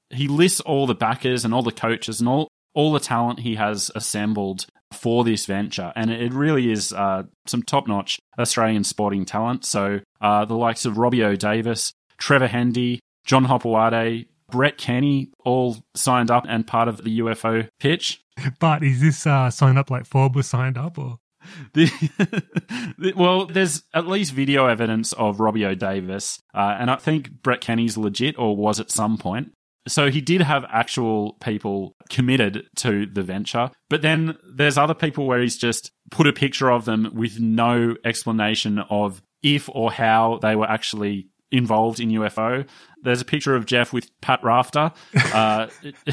he lists all the backers and all the coaches and all all the talent he has assembled for this venture. And it really is uh, some top notch Australian sporting talent. So uh, the likes of Robbie O'Davis, Trevor Hendy, John Hopoate, Brett Kenny all signed up and part of the UFO pitch. But is this uh, signed up like Forbes was signed up or? The, well, there's at least video evidence of Robbie O'Davis, uh, and I think Brett Kenny's legit, or was at some point. So he did have actual people committed to the venture, but then there's other people where he's just put a picture of them with no explanation of if or how they were actually involved in UFO. There's a picture of Jeff with Pat Rafter, uh,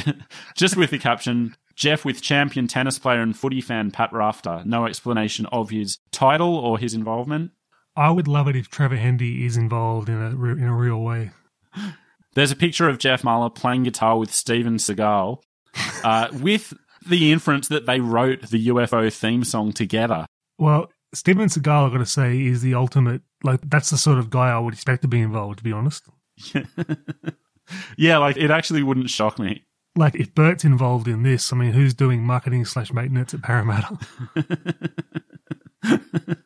just with the caption Jeff with champion tennis player and footy fan Pat Rafter. No explanation of his title or his involvement. I would love it if Trevor Hendy is involved in a in a real way. There's a picture of Jeff Muller playing guitar with Steven Seagal, uh, with the inference that they wrote the UFO theme song together. Well, Steven Seagal, I've got to say, is the ultimate. Like, that's the sort of guy I would expect to be involved. To be honest. yeah, like it actually wouldn't shock me. Like, if Bert's involved in this, I mean, who's doing marketing slash maintenance at Parramatta?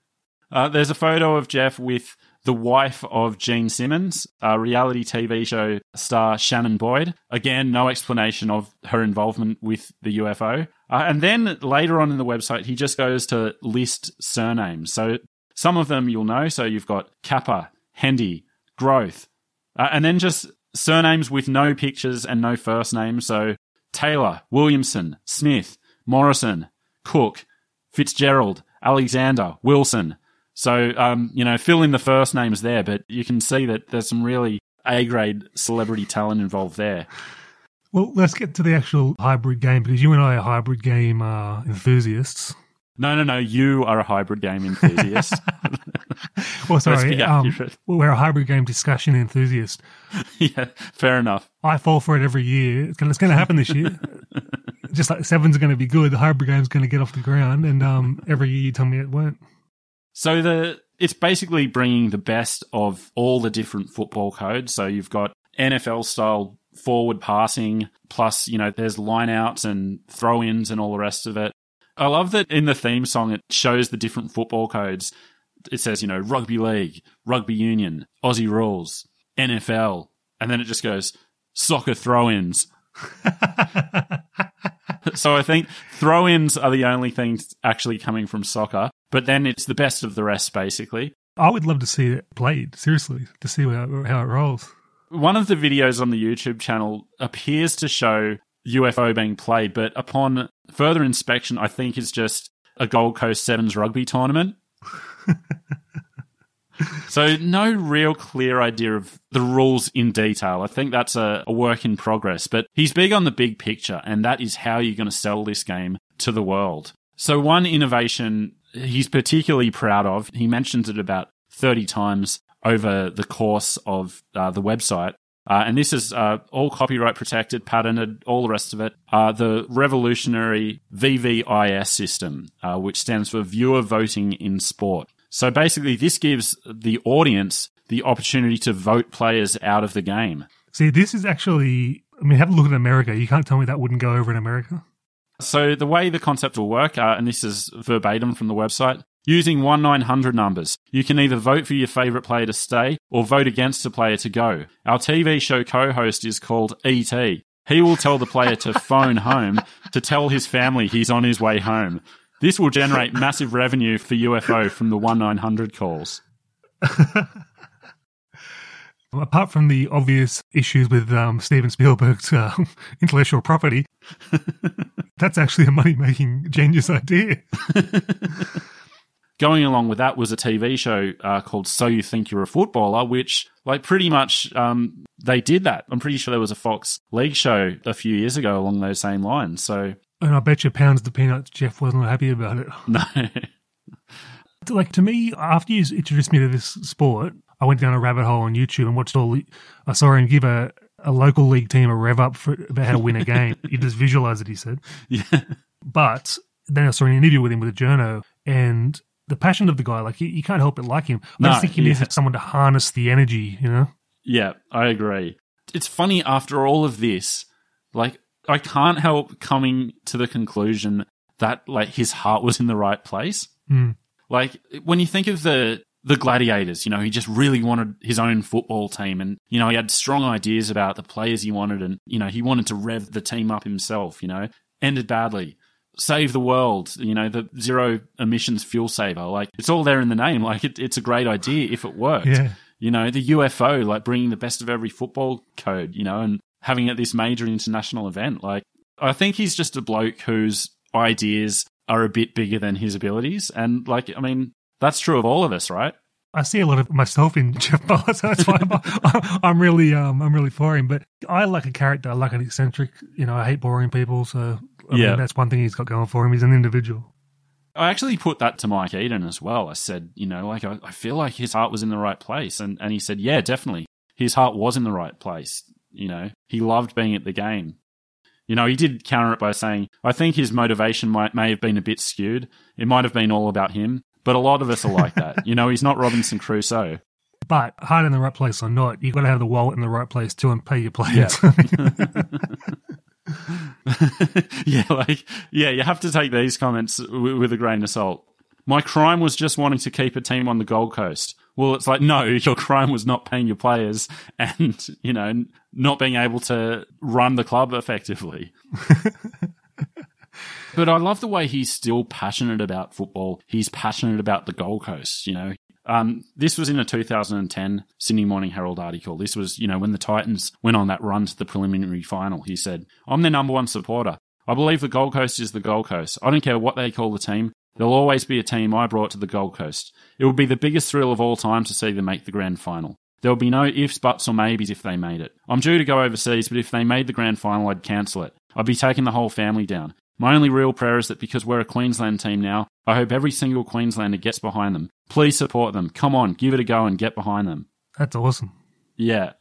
uh, there's a photo of Jeff with the wife of Gene Simmons, reality TV show star Shannon Boyd. Again, no explanation of her involvement with the UFO. Uh, and then later on in the website, he just goes to list surnames. So Some of them you'll know. So you've got Kappa, Hendy, Grothe, uh, and then just surnames with no pictures and no first name. So Taylor, Williamson, Smith, Morrison, Cook, Fitzgerald, Alexander, Wilson. So, um, you know, fill in the first names there, but you can see that there's some really A grade celebrity talent involved there. Well, let's get to the actual hybrid game because you and I are hybrid game uh, enthusiasts. No, no, no. You are a hybrid game enthusiast. well, sorry. Um, we're a hybrid game discussion enthusiast. yeah, fair enough. I fall for it every year. It's going to happen this year. Just like sevens are going to be good, the hybrid game's going to get off the ground, and um, every year you tell me it won't. So the it's basically bringing the best of all the different football codes. So you've got NFL style forward passing, plus you know there's lineouts and throw-ins and all the rest of it. I love that in the theme song it shows the different football codes. It says you know rugby league, rugby union, Aussie rules, NFL, and then it just goes soccer throw-ins. so I think throw-ins are the only things actually coming from soccer, but then it's the best of the rest basically. I would love to see it played, seriously, to see how, how it rolls. One of the videos on the YouTube channel appears to show UFO being played, but upon further inspection, I think it's just a Gold Coast Sevens rugby tournament. so, no real clear idea of the rules in detail. I think that's a, a work in progress, but he's big on the big picture, and that is how you're going to sell this game to the world. So, one innovation he's particularly proud of, he mentions it about 30 times over the course of uh, the website. Uh, and this is uh, all copyright protected, patented, all the rest of it. Uh, the revolutionary VVIS system, uh, which stands for Viewer Voting in Sport. So basically, this gives the audience the opportunity to vote players out of the game. See, this is actually, I mean, have a look at America. You can't tell me that wouldn't go over in America. So the way the concept will work, uh, and this is verbatim from the website, using 1 900 numbers, you can either vote for your favourite player to stay or vote against a player to go. Our TV show co-host is called ET. He will tell the player to phone home to tell his family he's on his way home. This will generate massive revenue for UFO from the 1 900 calls. Apart from the obvious issues with um, Steven Spielberg's uh, intellectual property, that's actually a money making genius idea. going along with that was a TV show uh, called So You Think You're a Footballer, which, like, pretty much um, they did that. I'm pretty sure there was a Fox League show a few years ago along those same lines. So, And I bet you pounds the peanuts, Jeff wasn't happy about it. no. Like to me, after you introduced me to this sport, I went down a rabbit hole on YouTube and watched all. The, I saw him give a, a local league team a rev up for about how to win a game. you just visualize it, he said. yeah. But then I saw an interview with him with a journo, and the passion of the guy, like you, you can't help but like him. I No, just think he needs yeah. someone to harness the energy, you know. Yeah, I agree. It's funny after all of this, like, I can't help coming to the conclusion that, like, his heart was in the right place. Mm. Like when you think of the the gladiators, you know, he just really wanted his own football team and you know, he had strong ideas about the players he wanted and you know, he wanted to rev the team up himself, you know. Ended badly. Save the world, you know, the zero emissions fuel saver. Like it's all there in the name. Like it, it's a great idea if it worked. Yeah. You know, the UFO, like bringing the best of every football code, you know, and having it this major international event. Like I think he's just a bloke whose ideas are a bit bigger than his abilities. And like, I mean, that's true of all of us, right? I see a lot of myself in Jeff Barr, so that's why I'm, I'm really, um, I'm really for him. But I like a character, I like an eccentric. You know, I hate boring people, so I Yeah. mean, that's one thing he's got going for him. He's an individual. I actually put that to Mike Eden as well. I said, you know, like I, I feel like his heart was in the right place. And, and he said, yeah, definitely. His heart was in the right place. You know, he loved being at the game. You know, he did counter it by saying, I think his motivation might may have been a bit skewed. It might have been all about him, but a lot of us are like that. you know, he's not Robinson Crusoe. But heart in the right place or not, you've got to have the wallet in the right place too and pay your players. yeah, like yeah, you have to take these comments w- with a grain of salt. My crime was just wanting to keep a team on the Gold Coast. Well, it's like no, your crime was not paying your players and you know not being able to run the club effectively. But I love the way he's still passionate about football. He's passionate about the Gold Coast, you know. Um, this was in a 2010 Sydney Morning Herald article. This was, you know, when the Titans went on that run to the preliminary final. He said, I'm their number one supporter. I believe the Gold Coast is the Gold Coast. I don't care what they call the team. There'll always be a team I brought to the Gold Coast. It would be the biggest thrill of all time to see them make the grand final. There will be no ifs, buts, or maybes if they made it. I'm due to go overseas, but if they made the grand final, I'd cancel it. I'd be taking the whole family down. My only real prayer is that because we're a Queensland team now, I hope every single Queenslander gets behind them. Please support them. Come on, give it a go and get behind them. That's awesome. Yeah.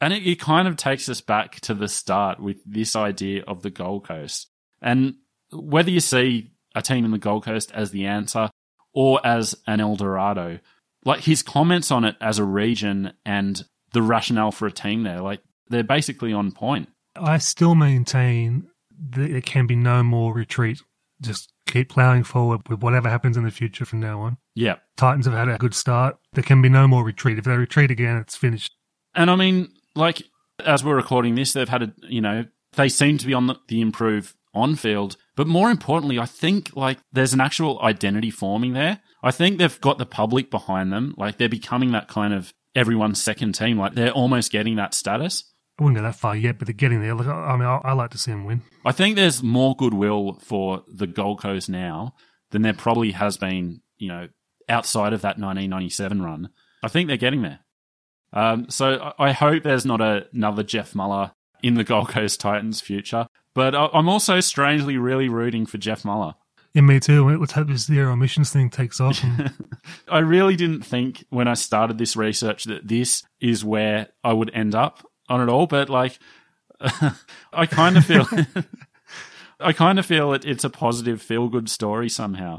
And it, it kind of takes us back to the start with this idea of the Gold Coast. And whether you see a team in the Gold Coast as the answer or as an El Dorado, like his comments on it as a region and the rationale for a team there, like they're basically on point. I still maintain there can be no more retreat. Just keep ploughing forward with whatever happens in the future from now on. Yeah. Titans have had a good start. There can be no more retreat. If they retreat again, it's finished. And I mean, like, as we're recording this, they've had a, you know, they seem to be on the, the improve on field. But more importantly, I think like there's an actual identity forming there. I think they've got the public behind them. Like they're becoming that kind of everyone's second team. Like they're almost getting that status. I wouldn't go that far yet, but they're getting there. Look, I mean, I, I like to see them win. I think there's more goodwill for the Gold Coast now than there probably has been, you know, outside of that 1997 run. I think they're getting there. Um, so I hope there's not a, another Jeff Muller in the Gold Coast Titans future. But I'm also strangely really rooting for Jeff Muller. Yeah, me too. Let's hope this zero emissions thing takes off. And... I really didn't think when I started this research that this is where I would end up on it all, but like, I kind of feel, I kind of feel it, it's a positive, feel good story somehow.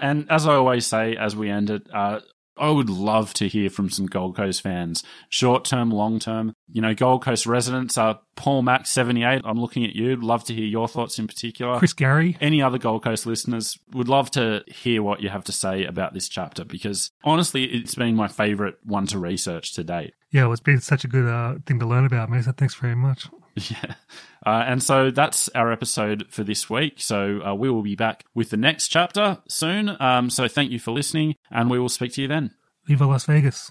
And as I always say, as we end it, uh, I would love to hear from some Gold Coast fans, short term, long term. You know, Gold Coast residents are Paul Mac seventy eight. I'm looking at you. Love to hear your thoughts in particular. Chris Gary. Any other Gold Coast listeners would love to hear what you have to say about this chapter because honestly, it's been my favourite one to research to date. Yeah, well, it's been such a good uh, thing to learn about, mate. So thanks very much. Yeah. Uh, and so that's our episode for this week. So uh, we will be back with the next chapter soon. Um, so thank you for listening, and we will speak to you then. Viva Las Vegas.